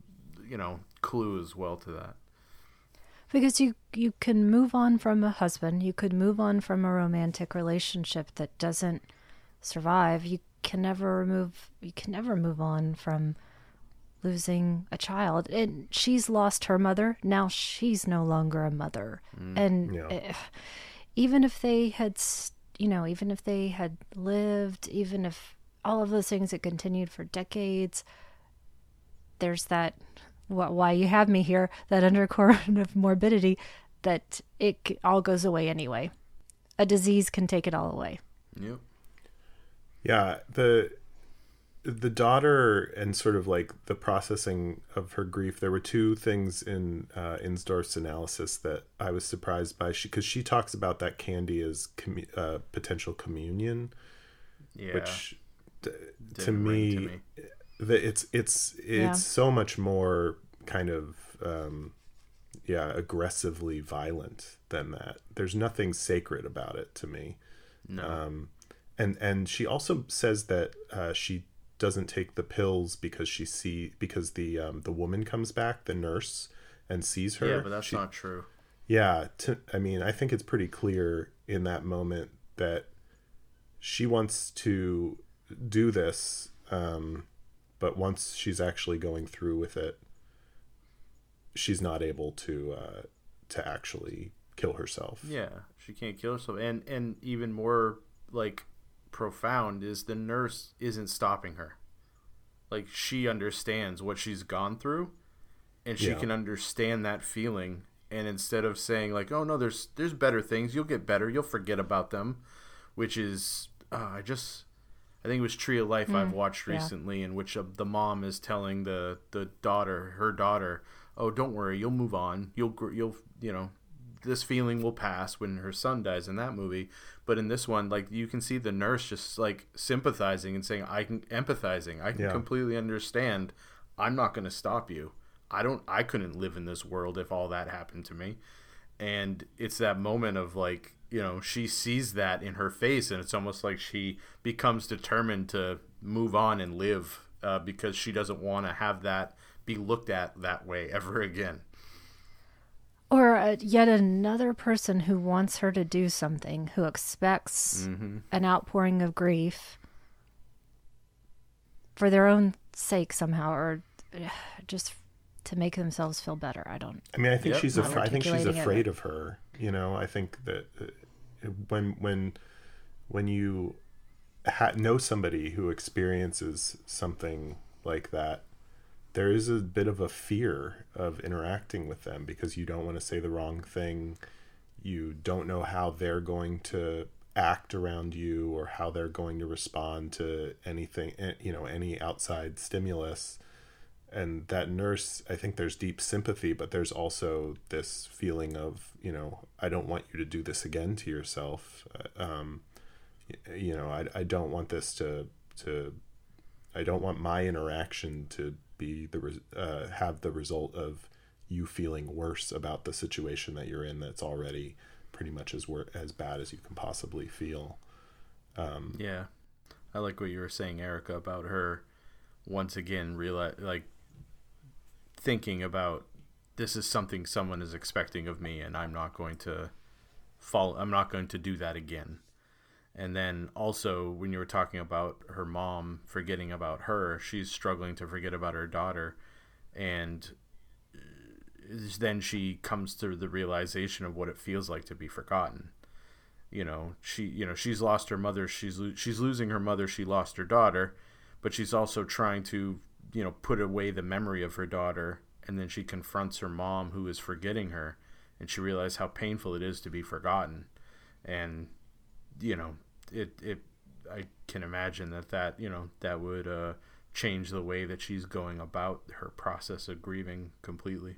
you know clue as well to that because you you can move on from a husband you could move on from a romantic relationship that doesn't survive. You can never remove you can never move on from losing a child. And she's lost her mother now she's no longer a mother. And Yeah. eh, even if they had you know even if they had lived even if all of those things had continued for decades there's that why you have me here that undercurrent of morbidity that it all goes away anyway a disease can take it all away yep Yeah, the the daughter and sort of like the processing of her grief. There were two things in uh, Insdorf's analysis that I was surprised by. She because she talks about that candy as commu- uh, potential communion, yeah which t- to me, to me. The, it's it's it's Yeah. so much more kind of um, yeah aggressively violent than that. There's nothing sacred about it to me no um, and and she also says that uh, she doesn't take the pills because she see because the um, the woman comes back the nurse and sees her yeah but that's She- not true yeah to, i mean i think it's pretty clear in that moment that she wants to do this um, but once she's actually going through with it she's not able to uh, to actually kill herself Yeah, she can't kill herself, and and even more like profound is the nurse isn't stopping her. Like she understands what she's gone through, and she Yeah. can understand that feeling. And instead of saying like, "Oh no, there's there's better things. You'll get better. You'll forget about them," which is uh, I just I think it was Tree of Life I've watched yeah. recently, in which uh, the mom is telling the the daughter, her daughter, "Oh, don't worry, you'll move on. You'll you'll you know." This feeling will pass when her son dies in that movie, but in this one, like you can see the nurse just like sympathizing and saying, "I can empathizing. I can Yeah. completely understand. I'm not going to stop you. I don't. I couldn't live in this world if all that happened to me." and it's that moment of like you know she sees that in her face and it's almost like she becomes determined to move on and live uh, because she doesn't want to have that be looked at that way ever again or uh, yet another person who wants her to do something, who expects Mm-hmm. an outpouring of grief for their own sake somehow, or uh, just to make themselves feel better. I don't. I mean, I think Yep. she's Not afraid. I think she's articulating it. afraid of her. You know, I think that uh, when when when you ha- know somebody who experiences something like that, there is a bit of a fear of interacting with them because you don't want to say the wrong thing. You don't know how they're going to act around you or how they're going to respond to anything, eh, you know, any outside stimulus and that nurse i think there's deep sympathy but there's also this feeling of you know i don't want you to do this again to yourself. Uh, um, you know I, I don't want this to to i don't want my interaction to be the uh, have the result of you feeling worse about the situation that you're in that's already pretty much as wor- as bad as you can possibly feel. Yeah, I like what you were saying, Ericca, about her once again realize like thinking about this is something someone is expecting of me, and I'm not going to fall. I'm not going to do that again. And then also when you were talking about her mom forgetting about her, she's struggling to forget about her daughter, and uh, then she comes to the realization of what it feels like to be forgotten you know she you know she's lost her mother she's she's losing her mother she lost her daughter but she's also trying to you know put away the memory of her daughter and then she confronts her mom who is forgetting her and she realizes how painful it is to be forgotten. And you know it it I can imagine that that you know that would uh change the way that she's going about her process of grieving completely.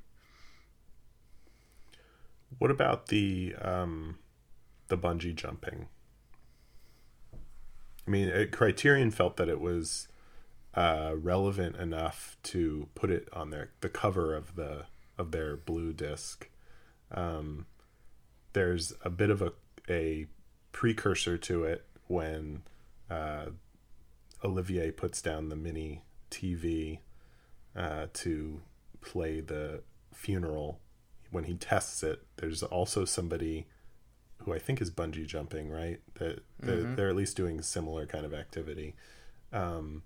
What about the um the bungee jumping? I mean uh, criterion felt that it was uh, relevant enough to put it on their the cover of the of their blue disc. Um, there's a bit of a a precursor to it when uh, Olivier puts down the mini TV uh, to play the funeral. When he tests it, there's also somebody who I think is bungee jumping, right? That they're, they're at least doing similar kind of activity. Um,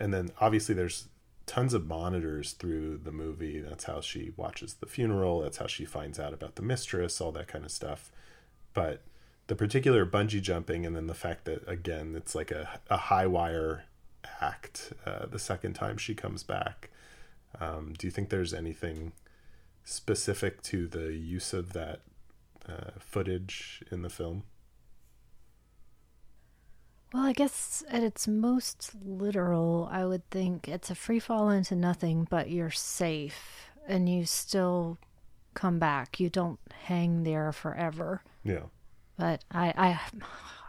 and then obviously there's tons of monitors through the movie. That's how she watches the funeral. That's how she finds out about the mistress, all that kind of stuff. But the particular bungee jumping, and then the fact that again it's like a, a high wire act uh, the second time she comes back. Um, do you think there's anything specific to the use of that uh, footage in the film? Well, I guess at its most literal, I would think it's a free fall into nothing, but you're safe and you still come back. You don't hang there forever. Yeah. But I, I,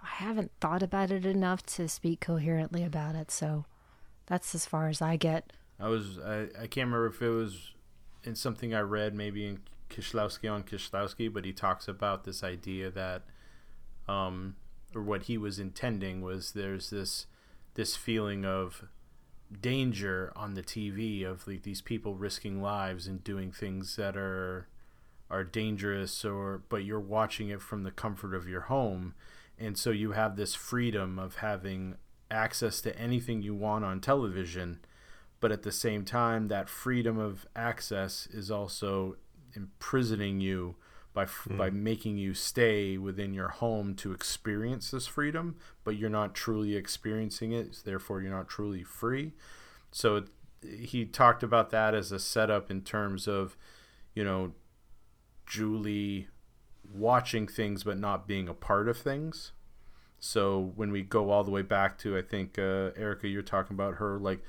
I haven't thought about it enough to speak coherently about it, so that's as far as I get. I was I, I can't remember if it was in something I read maybe in Kieślowski on Kieślowski, but he talks about this idea that um or what he was intending was there's this this feeling of danger on the TV of like these people risking lives and doing things that are are dangerous or but you're watching it from the comfort of your home. And so you have this freedom of having access to anything you want on television but at the same time that freedom of access is also imprisoning you by mm. by making you stay within your home to experience this freedom but you're not truly experiencing it so therefore you're not truly free so it, he talked about that as a setup in terms of you know Julie watching things but not being a part of things so when we go all the way back to I think uh, Ericca you're talking about her like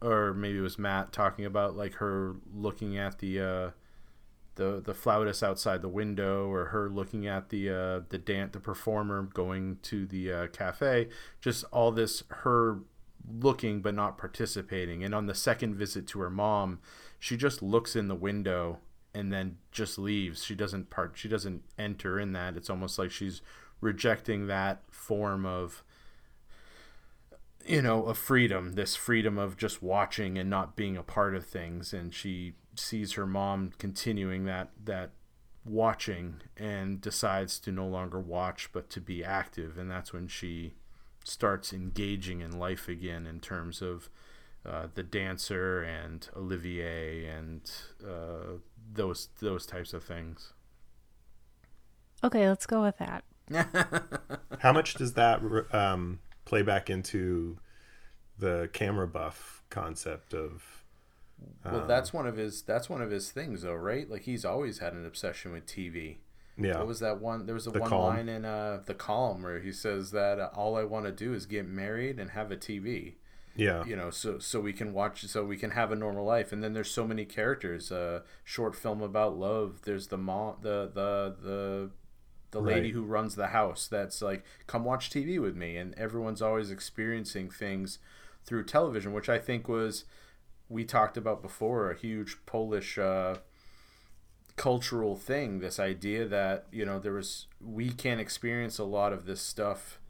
or maybe it was Matt talking about like her looking at the uh, the the flautist outside the window, or her looking at the uh, the dance the performer going to the uh, cafe. Just all this her looking but not participating. And on the second visit to her mom, she just looks in the window and then just leaves. She doesn't part. She doesn't enter in that. It's almost like she's rejecting that form of you know, of freedom, this freedom of just watching and not being a part of things. And she sees her mom continuing that, that watching and decides to no longer watch but to be active. And that's when she starts engaging in life again in terms of uh, the dancer and Olivier and uh, those those types of things. Okay, let's go with that. How much does that um, play back into the camera buff concept of? Um, well, that's one of his. That's one of his things, though, right? Like he's always had an obsession with TV. Yeah. What was that one? There was a the one calm. line in uh, the column where he says that uh, all I want to do is get married and have a TV. Yeah. You know, so so we can watch, so we can have a normal life. And then there's so many characters. A uh, short film about love. There's the mom, the the the the lady right. who runs the house. That's like, come watch TV with me. And everyone's always experiencing things through television, which I think was we talked about before a huge Polish. Uh, cultural thing this idea that you know there was we can't experience a lot of this stuff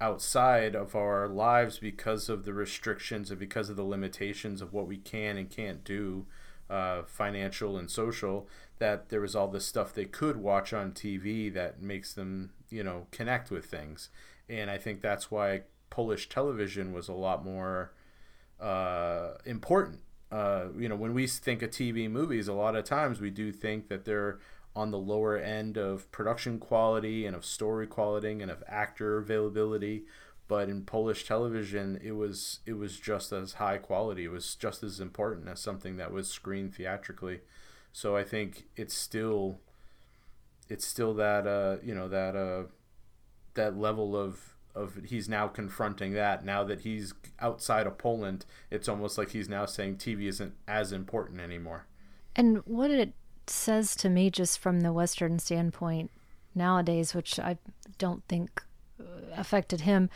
outside of our lives because of the restrictions and because of the limitations of what we can and can't do uh, financial and social that there was all this stuff they could watch on tv that makes them you know connect with things and i think that's why polish television was a lot more uh, important uh, you know, when we think of TV movies, a lot of times we do think that they're on the lower end of production quality and of story quality and of actor availability. But in Polish television, it was it was just as high quality. It was just as important as something that was screened theatrically. So I think it's still it's still that uh, you know that uh, that level of of he's now confronting that now that he's outside of Poland it's almost like he's now saying TV isn't as important anymore and what it says to me just from the western standpoint nowadays which I don't think uh, affected him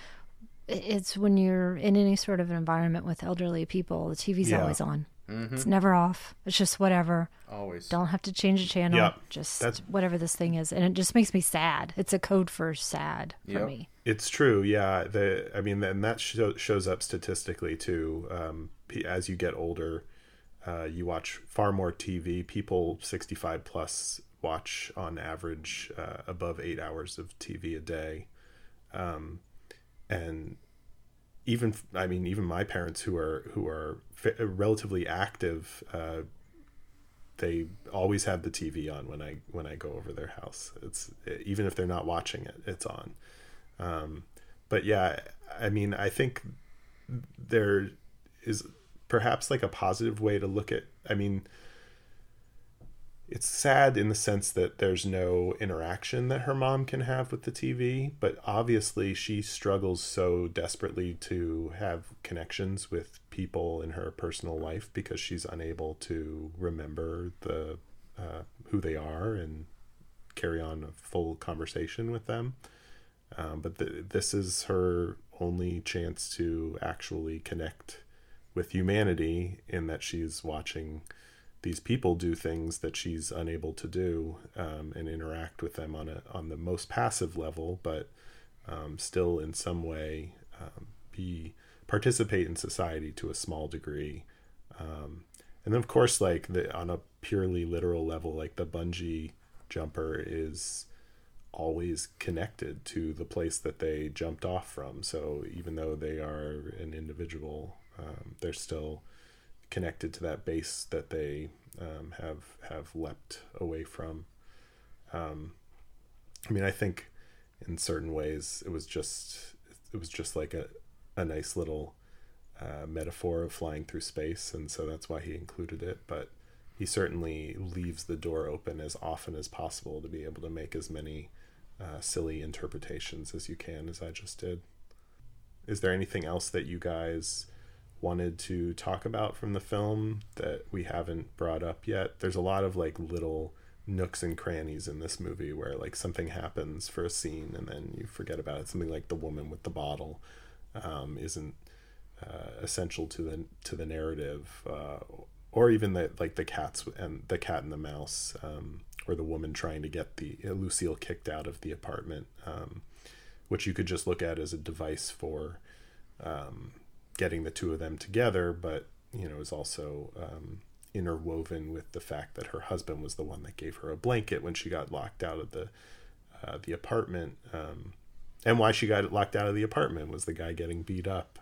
it's when you're in any sort of an environment with elderly people the TV's yeah. always on Mm-hmm. It's never off. It's just whatever. Always. Don't have to change the channel. Yep. Just That's... whatever this thing is, and it just makes me sad. It's a code for sad for yep. me. It's true. Yeah. The I mean, and that show, shows up statistically too. Um, as you get older, uh, you watch far more TV. People 65 plus watch on average uh, above eight hours of TV a day. Um, and even I mean even my parents who are who are relatively active uh, they always have the TV on when I when I go over their house it's even if they're not watching it it's on um, but yeah I mean I think there is perhaps like a positive way to look at I mean it's sad in the sense that there's no interaction that her mom can have with the TV, but obviously she struggles so desperately to have connections with people in her personal life because she's unable to remember the uh, who they are and carry on a full conversation with them. Um, but the, this is her only chance to actually connect with humanity in that she's watching these people do things that she's unable to do um, and interact with them on a on the most passive level, but um, still in some way um, be participate in society to a small degree. Um, and then of course, like the on a purely literal level, like the bungee jumper is always connected to the place that they jumped off from. So even though they are an individual, um, they're still connected to that base that they um, have have leapt away from. Um, I mean, I think in certain ways it was just it was just like a a nice little uh, metaphor of flying through space, and so that's why he included it. But he certainly leaves the door open as often as possible to be able to make as many uh, silly interpretations as you can, as I just did. Is there anything else that you guys wanted to talk about from the film that we haven't brought up yet. There's a lot of like little nooks and crannies in this movie where like something happens for a scene and then you forget about it. Something like the woman with the bottle um, isn't uh, essential to the to the narrative, uh, or even the like the cats and the cat and the mouse, um, or the woman trying to get the uh, Lucille kicked out of the apartment, um, which you could just look at as a device for um, getting the two of them together, but you know is also um, interwoven with the fact that her husband was the one that gave her a blanket when she got locked out of the uh, the apartment, um, and why she got locked out of the apartment was the guy getting beat up.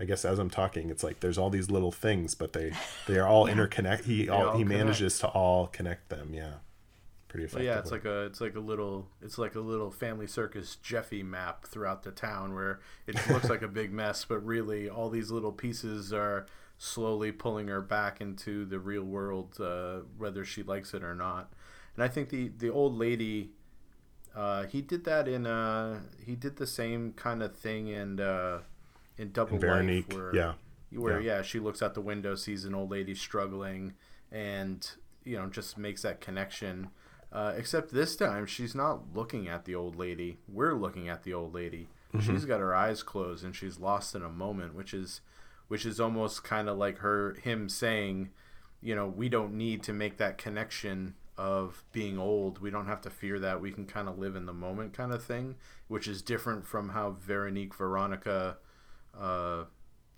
I guess as I'm talking, it's like there's all these little things, but they they are all yeah. interconnect. He all, all, he connect. manages to all connect them. Yeah, pretty effective. yeah, it's like a it's like a little it's like a little family circus Jeffy map throughout the town where it looks like a big mess, but really all these little pieces are slowly pulling her back into the real world, uh, whether she likes it or not. And I think the the old lady, uh, he did that in uh, he did the same kind of thing and uh, in Double in Life, where yeah, where yeah. yeah, she looks out the window, sees an old lady struggling, and you know just makes that connection. Uh, except this time, she's not looking at the old lady. We're looking at the old lady. Mm-hmm. She's got her eyes closed and she's lost in a moment, which is which is almost kind of like her him saying, you know, we don't need to make that connection of being old. We don't have to fear that. We can kind of live in the moment, kind of thing, which is different from how Veronique Veronica uh,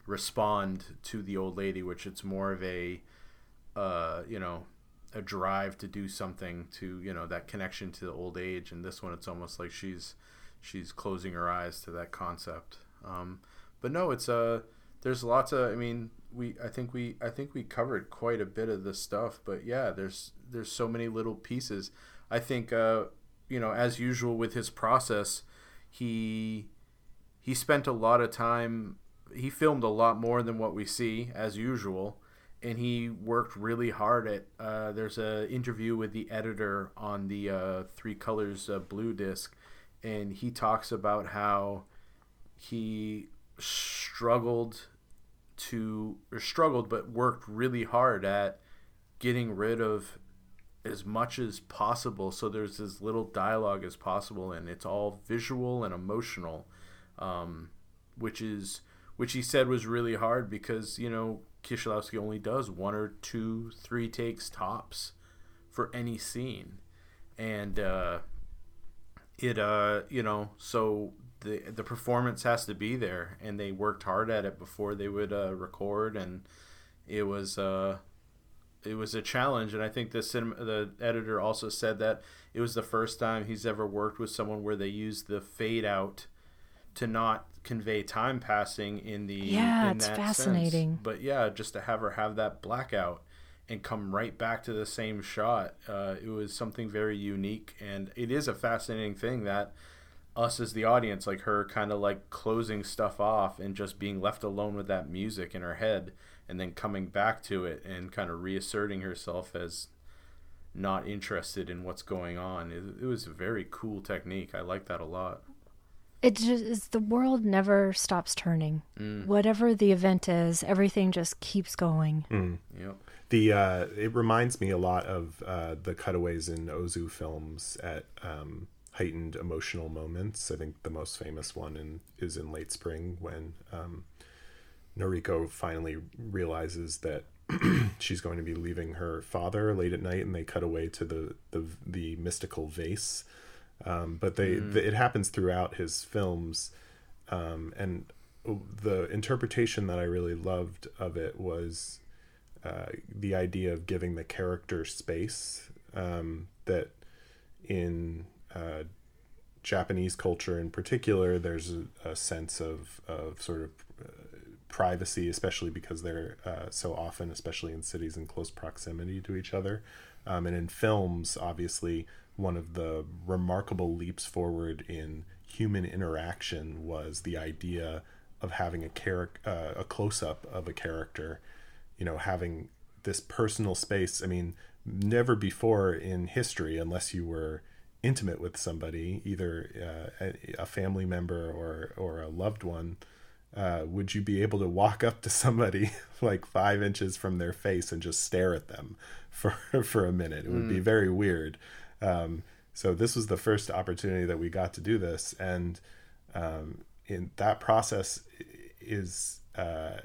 respond to the old lady, which it's more of a, uh, you know, a drive to do something to you know that connection to the old age. And this one, it's almost like she's she's closing her eyes to that concept. Um, but no, it's a uh, there's lots of. I mean, we I think we I think we covered quite a bit of the stuff. But yeah, there's there's so many little pieces. I think uh, you know, as usual with his process, he he spent a lot of time. He filmed a lot more than what we see as usual, and he worked really hard at. Uh, there's a interview with the editor on the uh, Three Colors uh, Blue disc, and he talks about how he struggled to or struggled but worked really hard at getting rid of as much as possible so there's as little dialogue as possible and it's all visual and emotional um, which is which he said was really hard because you know Kieślowski only does one or two three takes tops for any scene. And uh, it uh you know so the the performance has to be there, and they worked hard at it before they would uh, record, and it was uh, it was a challenge. And I think the cinema, the editor also said that it was the first time he's ever worked with someone where they used the fade out to not convey time passing in the yeah, in it's fascinating. Sense. But yeah, just to have her have that blackout and come right back to the same shot, uh, it was something very unique, and it is a fascinating thing that us as the audience, like her kind of like closing stuff off and just being left alone with that music in her head and then coming back to it and kind of reasserting herself as not interested in what's going on. It, it was a very cool technique. I like that a lot. It just is the world never stops turning. Mm. Whatever the event is, everything just keeps going. Mm. Yep. The uh, it reminds me a lot of uh, the cutaways in Ozu films at um, heightened emotional moments. I think the most famous one in, is in late spring when um, Noriko finally realizes that she's going to be leaving her father late at night, and they cut away to the the, the mystical vase. Um, but they mm. the, it happens throughout his films, um, and the interpretation that I really loved of it was uh, the idea of giving the character space. Um, that in uh, Japanese culture in particular, there's a, a, sense of, of sort of uh, privacy, especially because they're uh, so often, especially in cities in close proximity to each other. Um, and in films, obviously, one of the remarkable leaps forward in human interaction was the idea of having a character, uh, a close up of a character, you know, having this personal space. I mean, never before in history, unless you were intimate with somebody, either uh, a, family member or or a loved one, uh, would you be able to walk up to somebody like five inches from their face and just stare at them for for a minute? It would mm. be very weird. Um, so this was the first opportunity that we got to do this, and um, in that process is uh,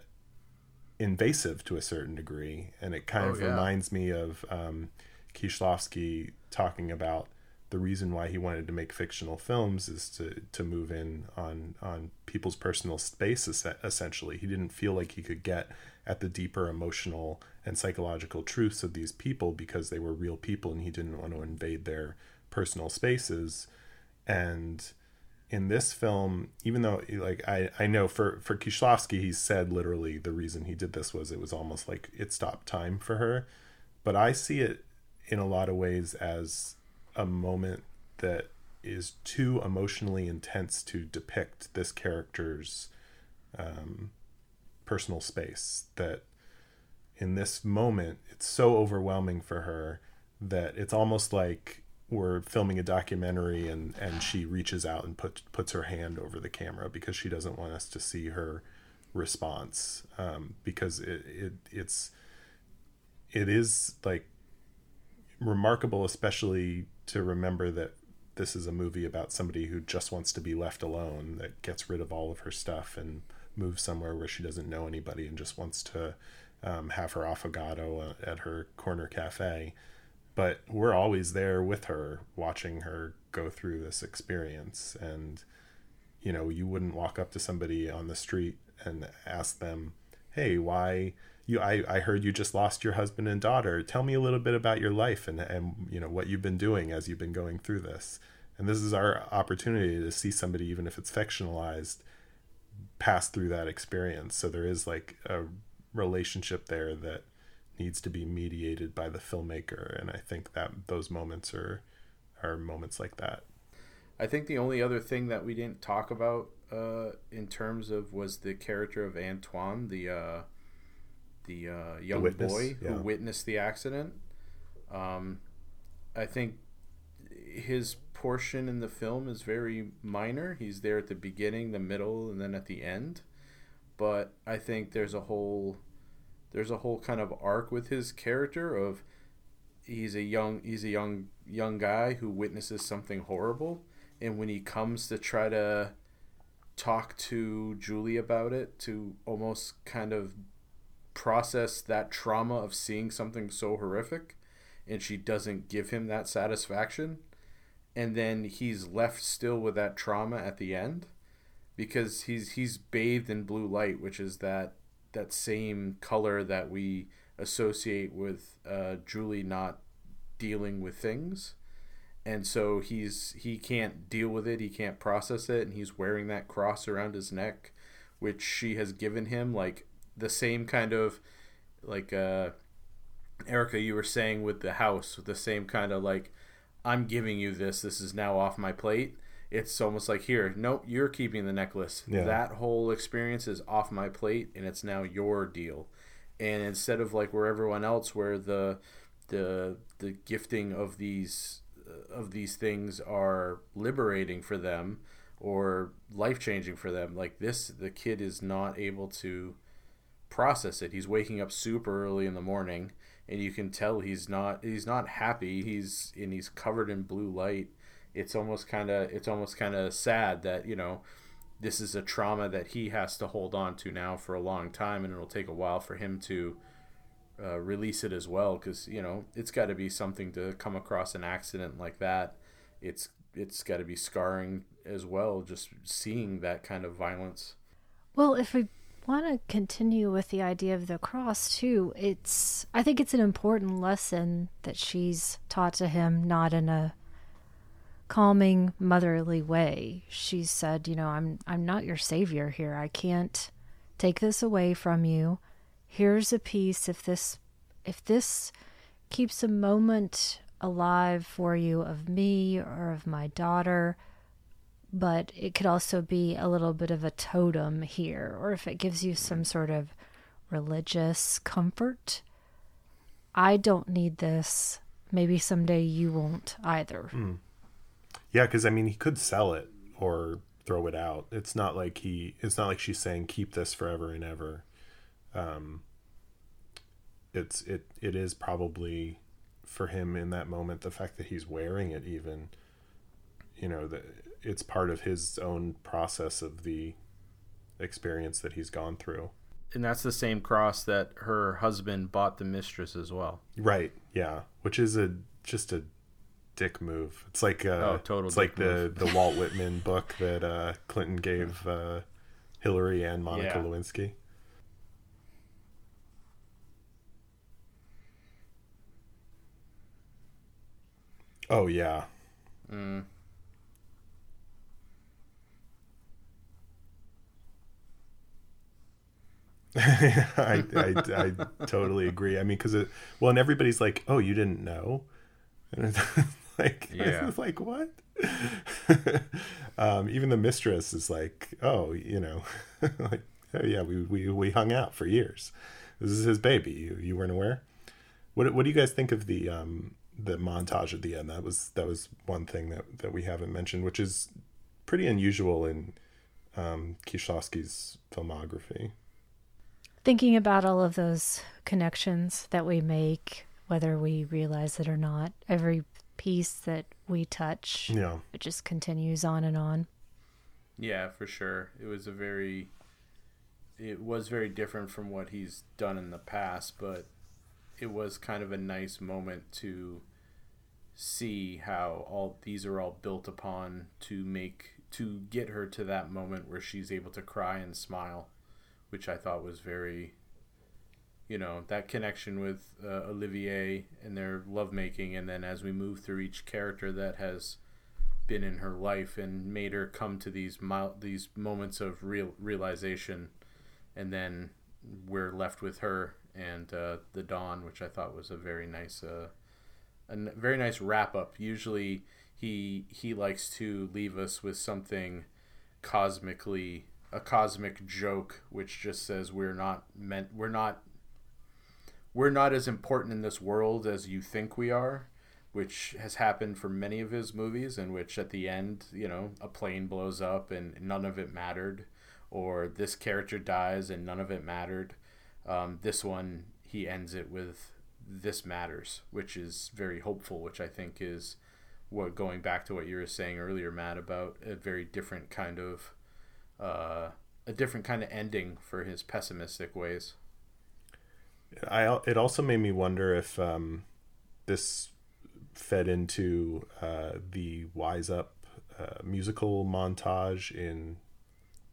invasive to a certain degree, and it kind oh, of yeah. reminds me of um, Kieślowski talking about the reason why he wanted to make fictional films is to to move in on on people's personal space essentially. He didn't feel like he could get at the deeper emotional and psychological truths of these people because they were real people and he didn't want to invade their personal spaces. And in this film even though like i i know for for Kieślowski he said literally the reason he did this was it was almost like it stopped time for her. But i see it in a lot of ways as a moment that is too emotionally intense to depict this character's um, personal space. That in this moment, it's so overwhelming for her that it's almost like we're filming a documentary and, and she reaches out and put, puts her hand over the camera because she doesn't want us to see her response um, because it, it it's it is like remarkable especially to remember that this is a movie about somebody who just wants to be left alone, that gets rid of all of her stuff and moves somewhere where she doesn't know anybody and just wants to um, have her affogato uh, at her corner cafe. But we're always there with her, watching her go through this experience. And, you know, you wouldn't walk up to somebody on the street and ask them, hey, why you I, I heard you just lost your husband and daughter. Tell me a little bit about your life and and you know what you've been doing as you've been going through this. And this is our opportunity to see somebody even if it's fictionalized pass through that experience. So there is like a relationship there that needs to be mediated by the filmmaker. And i think that those moments are are moments like that. I think the only other thing that we didn't talk about uh, in terms of was the character of antoine the uh, the uh, young the boy yeah. who witnessed the accident. Um, I think his portion in the film is very minor. He's there at the beginning, the middle, and then at the end. But I think there's a whole there's a whole kind of arc with his character of he's a young he's a young young guy who witnesses something horrible and when he comes to try to talk to Julie about it to almost kind of process that trauma of seeing something so horrific and she doesn't give him that satisfaction. And then he's left still with that trauma at the end because he's he's bathed in blue light which is that that same color that we associate with uh, Julie not dealing with things. And so he's he can't deal with it he can't process it and he's wearing that cross around his neck which she has given him like the same kind of like uh Ericca you were saying with the house with the same kind of like I'm giving you this this is now off my plate. It's almost like here nope you're keeping the necklace. Yeah. that whole experience is off my plate and it's now your deal. And instead of like where everyone else where the the the gifting of these of these things are liberating for them or life changing for them like this the kid is not able to process it. He's waking up super early in the morning, and you can tell he's not he's not happy. He's and he's covered in blue light. It's almost kind of it's almost kind of sad that you know this is a trauma that he has to hold on to now for a long time, and it'll take a while for him to uh, release it as well. Because you know it's got to be something to come across an accident like that. It's it's got to be scarring as well, just seeing that kind of violence. Well, if we want to continue with the idea of the cross too. It's I think it's an important lesson that she's taught to him, not in a calming, motherly way. She said, you know, I'm I'm not your savior here. I can't take this away from you. Here's a piece if this if this keeps a moment alive for you of me or of my daughter, but it could also be a little bit of a totem here, or if it gives you some sort of religious comfort. I don't need this. Maybe someday you won't either. Mm. Yeah, because I mean, he could sell it or throw it out. It's not like he. It's not like she's saying keep this forever and ever. Um, it's it it is probably for him in that moment the fact that he's wearing it even you know that it's part of his own process of the experience that he's gone through. And that's the same cross that her husband bought the mistress as well. Right. Yeah. Which is a just a dick move. It's like uh, Oh, total It's like dick the the Walt Whitman book that uh, Clinton gave uh, Hillary and Monica Yeah. Lewinsky. Oh yeah, Mm. I, I, I totally agree. I mean, because it well, and everybody's like, "Oh, you didn't know," and it's like, Yeah. it's like what? um, even the mistress is like, "Oh, you know, like, oh yeah, we, we we hung out for years. This is his baby. You you weren't aware." What what do you guys think of the um the montage at the end? That was that was one thing that that we haven't mentioned, which is pretty unusual in um, Kieślowski's filmography. Thinking about all of those connections that we make, whether we realize it or not, every piece that we touch, Yeah. it just continues on and on. Yeah, for sure. It was a very it was very different from what he's done in the past, but it was kind of a nice moment to see how all these are all built upon to make to get her to that moment where she's able to cry and smile, which I thought was very you know, that connection with uh, Olivier and their lovemaking and then as we move through each character that has been in her life and made her come to these these moments of real realization, and then we're left with her and uh, the dawn, which I thought was a very nice, uh, a n- very nice wrap up. Usually, he he likes to leave us with something cosmically a cosmic joke, which just says we're not meant, we're not, we're not as important in this world as you think we are which has happened for many of his movies, in which at the end, you know, a plane blows up and none of it mattered, or this character dies and none of it mattered. Um, this one, he ends it with this matters, which is very hopeful, which I think is what going back to what you were saying earlier, Matt, about a very different kind of uh, a different kind of ending for his pessimistic ways. I it also made me wonder if um, this fed into uh, the Wise Up uh, musical montage in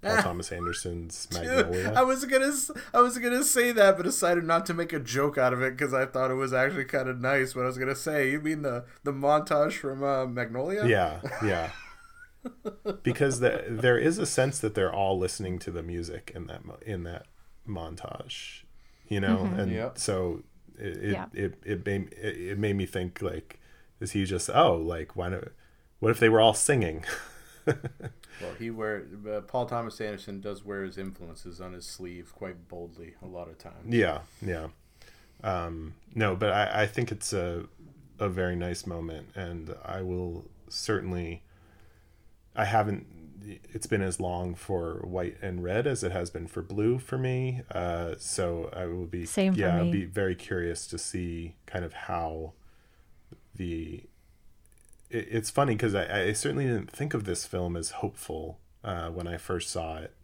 Paul Thomas Anderson's Magnolia. I was gonna, I was gonna say that, but decided not to make a joke out of it because I thought it was actually kind of nice. What I was gonna say, you mean the the montage from uh, Magnolia? yeah, yeah. Because the, there is a sense that they're all listening to the music in that in that montage, you know, and Yep. so it it, Yeah. it it made it, it made me think like, is he just oh like why not? What if they were all singing? Well, he wear uh, Paul Thomas Anderson does wear his influences on his sleeve quite boldly a lot of times. Yeah, yeah. Um, no, but I, I think it's a a very nice moment, and I will certainly. I haven't. It's been as long for white and red as it has been for blue for me. Uh, so I will be Same yeah, I'll be very curious to see kind of how the. It, it's funny because I, I certainly didn't think of this film as hopeful uh, when I first saw it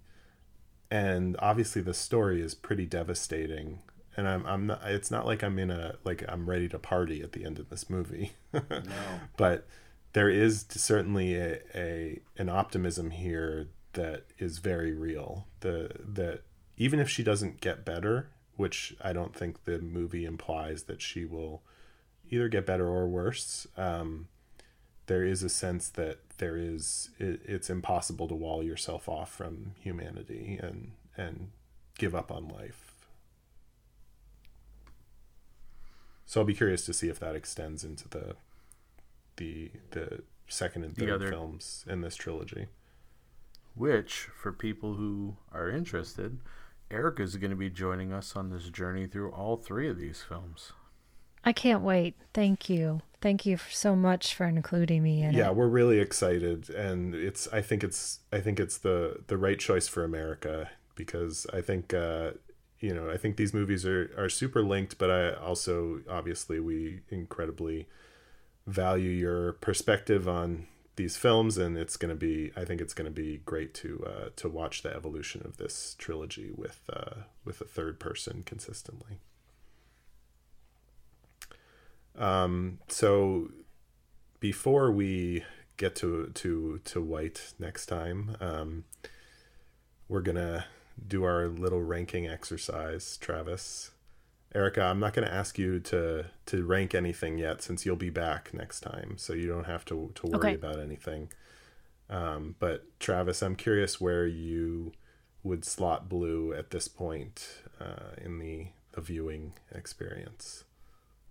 and obviously the story is pretty devastating and i'm i'm not it's not like i'm in a like i'm ready to party at the end of this movie No. but there is certainly a, a an optimism here that is very real. The that even if she doesn't get better which i don't think the movie implies that she will either get better or worse um, there is a sense that there is it, it's impossible to wall yourself off from humanity and and give up on life. So i'll be curious to see if that extends into the the the second and third other- films in this trilogy Which, for people who are interested, Ericca is going to be joining us on this journey through all three of these films. I can't wait. Thank you. Thank you so much for including me in yeah it. we're really excited and it's i think it's i think it's the the right choice for america because i think uh you know i think these movies are are super linked but i also obviously we incredibly value your perspective on these films and it's going to be i think it's going to be great to uh to watch the evolution of this trilogy with uh with a third person consistently um so before we get to to to white next time, um, we're gonna do our little ranking exercise, Travis. Ericca, I'm not going to ask you to to rank anything yet since you'll be back next time, so you don't have to to worry Okay. about anything. Um, but Travis, I'm curious where you would slot Blue at this point uh, in the the viewing experience.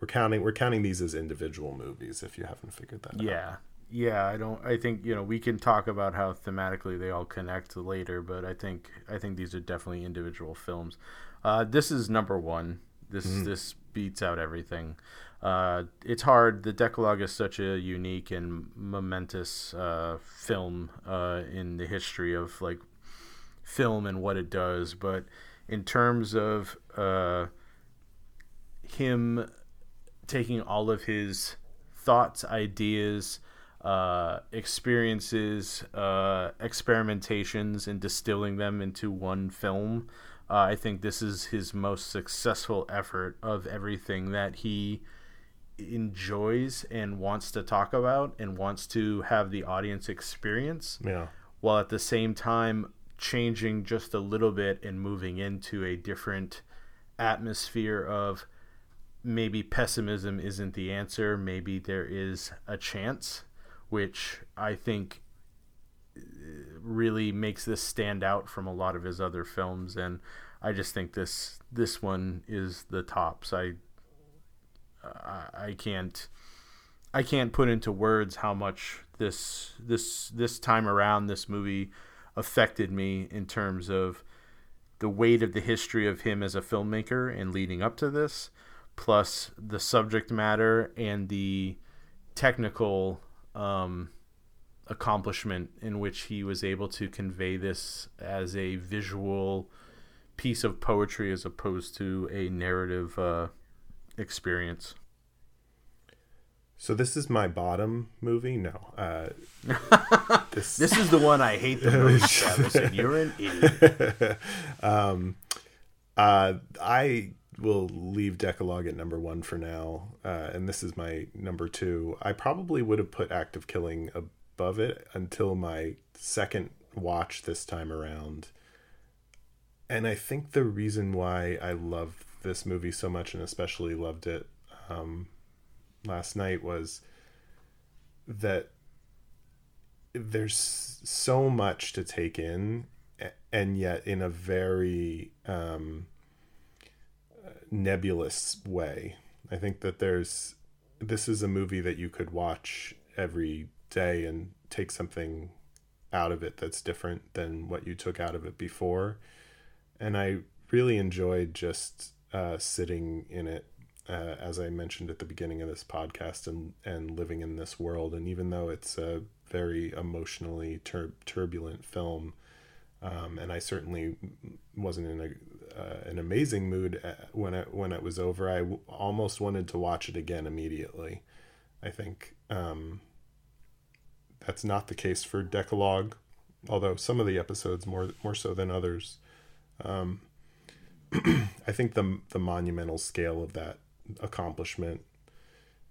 We're counting we're counting these as individual movies. If you haven't figured that out. Yeah. Yeah, I don't I think, you know, we can talk about how thematically they all connect later, but I think I think these are definitely individual films. Uh, this is number 1. This this beats out everything. Uh, it's hard. The Decalogue is such a unique and momentous uh, film uh, in the history of like film and what it does, but in terms of uh, him taking all of his thoughts, ideas, uh, experiences, uh, experimentations, and distilling them into one film. Uh, I think this is his most successful effort of everything that he enjoys and wants to talk about and wants to have the audience experience Yeah. while at the same time changing just a little bit and moving into a different atmosphere of maybe pessimism isn't the answer maybe there is a chance which i think really makes this stand out from a lot of his other films and i just think this this one is the tops. I i, I can't I can't put into words how much this this this time around this movie affected me in terms of the weight of the history of him as a filmmaker and leading up to this, plus the subject matter and the technical um, accomplishment in which he was able to convey this as a visual piece of poetry as opposed to a narrative uh, experience. So this is my bottom movie. No, uh, this This is the one I hate the most, you're an idiot. um, uh, I will leave Decalogue at number one for now, uh, and this is my number two. I probably would have put Act of Killing above it until my second watch this time around. And I think the reason why I love this movie so much, and especially loved it um, last night, was that there's so much to take in and yet in a very um, nebulous way i think that there's this is a movie that you could watch every day and take something out of it that's different than what you took out of it before and i really enjoyed just uh, sitting in it uh, as I mentioned at the beginning of this podcast, and and living in this world. And even though it's a very emotionally tur- turbulent film, um, and I certainly wasn't in a uh, an amazing mood uh, when it when it was over. I w- almost wanted to watch it again immediately. I think um, that's not the case for Decalogue, although some of the episodes more more so than others. Um, I think the the monumental scale of that accomplishment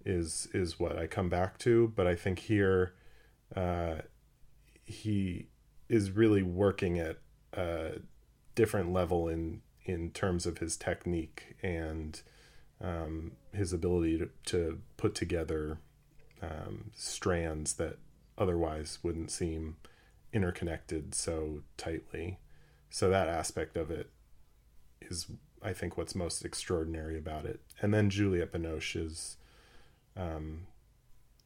is is what I come back to. But I think here, uh, he is really working at a different level in in terms of his technique and um, his ability to, to put together um, strands that otherwise wouldn't seem interconnected so tightly. So that aspect of it is I think what's most extraordinary about it. And then Juliette Binoche is um,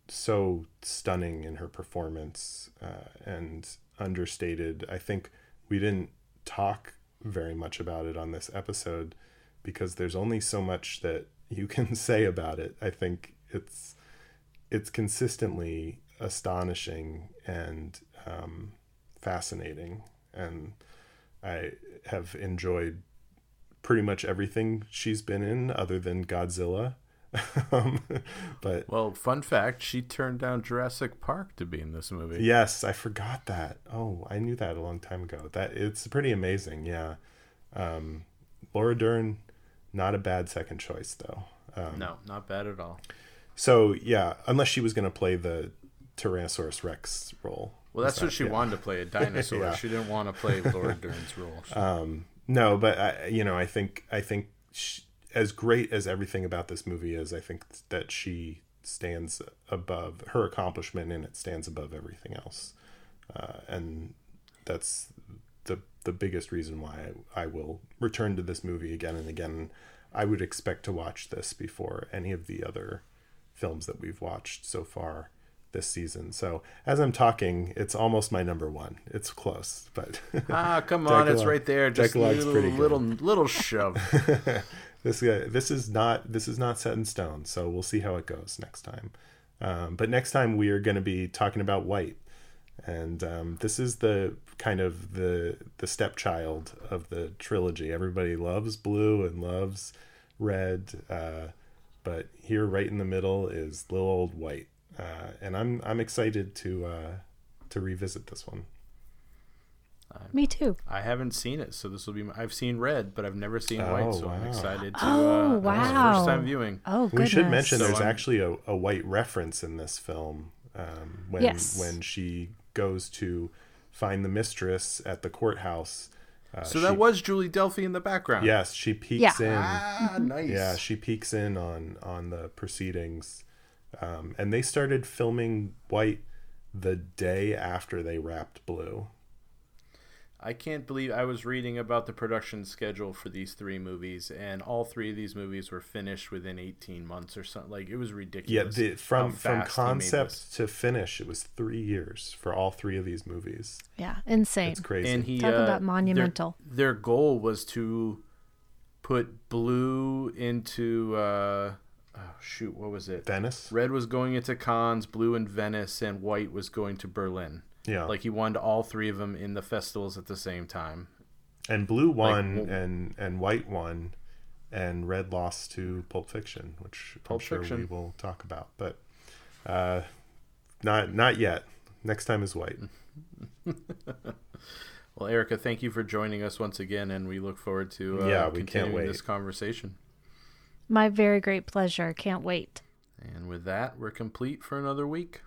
so stunning in her performance uh, and understated. I think we didn't talk very much about it on this episode because there's only so much that you can say about it. I think it's it's consistently astonishing and um, fascinating, and I have enjoyed pretty much everything she's been in other than Godzilla. um, but Well, fun fact: she turned down Jurassic Park to be in this movie. yes, I forgot that. Oh, I knew that a long time ago. That it's pretty amazing. Yeah, um, Laura Dern, not a bad second choice though. Um, No, not bad at all. So yeah, unless she was going to play the Tyrannosaurus Rex role. Well, that's what she yeah. wanted to play a dinosaur. Yeah. She didn't want to play Laura Dern's role. Um, no, but I, you know, I think I think sh as great as everything about this movie is, I think that she stands above her accomplishment and it stands above everything else, uh, and that's the the biggest reason why I, I will return to this movie again and again. I would expect to watch this before any of the other films that we've watched so far this season. So as I'm talking, it's almost my number one. It's close, but Ah, come on, it's right there. Just Decalogue's little, little, little shove. this guy, this is not this is not set in stone. So we'll see how it goes next time. Um, but next time we are going to be talking about white, and um, this is the kind of the the stepchild of the trilogy. Everybody loves blue and loves red, uh, but here right in the middle is little old white, uh, and I'm I'm excited to uh, to revisit this one. Me too. I haven't seen it, so this will be. My, I've seen Red, but I've never seen Oh, White, so I'm excited to. Oh, uh, wow. First time viewing. Oh, goodness. We should mention So there's I'm- actually a, a white reference in this film um, when Yes. when she goes to find the mistress at the courthouse. Uh, So she- that was Julie Delpy in the background. yes, she peeks Yeah. in. Ah, nice. Yeah, she peeks in on on the proceedings, um, and they started filming White the day after they wrapped Blue. I can't believe I was reading about the production schedule for these three movies, and all three of these movies were finished within 18 months or something. Like it was Yeah, ridiculous. the, from from fast he made this. concept to finish, it was three years for all three of these movies. Yeah, insane. It's crazy. and he Talk uh, about monumental. Their, their goal was to put blue into uh, oh, shoot, what was it? Venice. Red was going into Cannes, blue in Venice, and white was going to Berlin. Yeah, Like he won all three of them in the festivals at the same time. and blue won w- and and white won and red lost to pulp fiction which Pulp i'm sure we will talk about but uh not not yet next time is white Well, Ericca, thank you for joining us once again, and we look forward to uh, Yeah, we can't continuing wait. this conversation. My very great pleasure. Can't wait. And with that, we're complete for another week.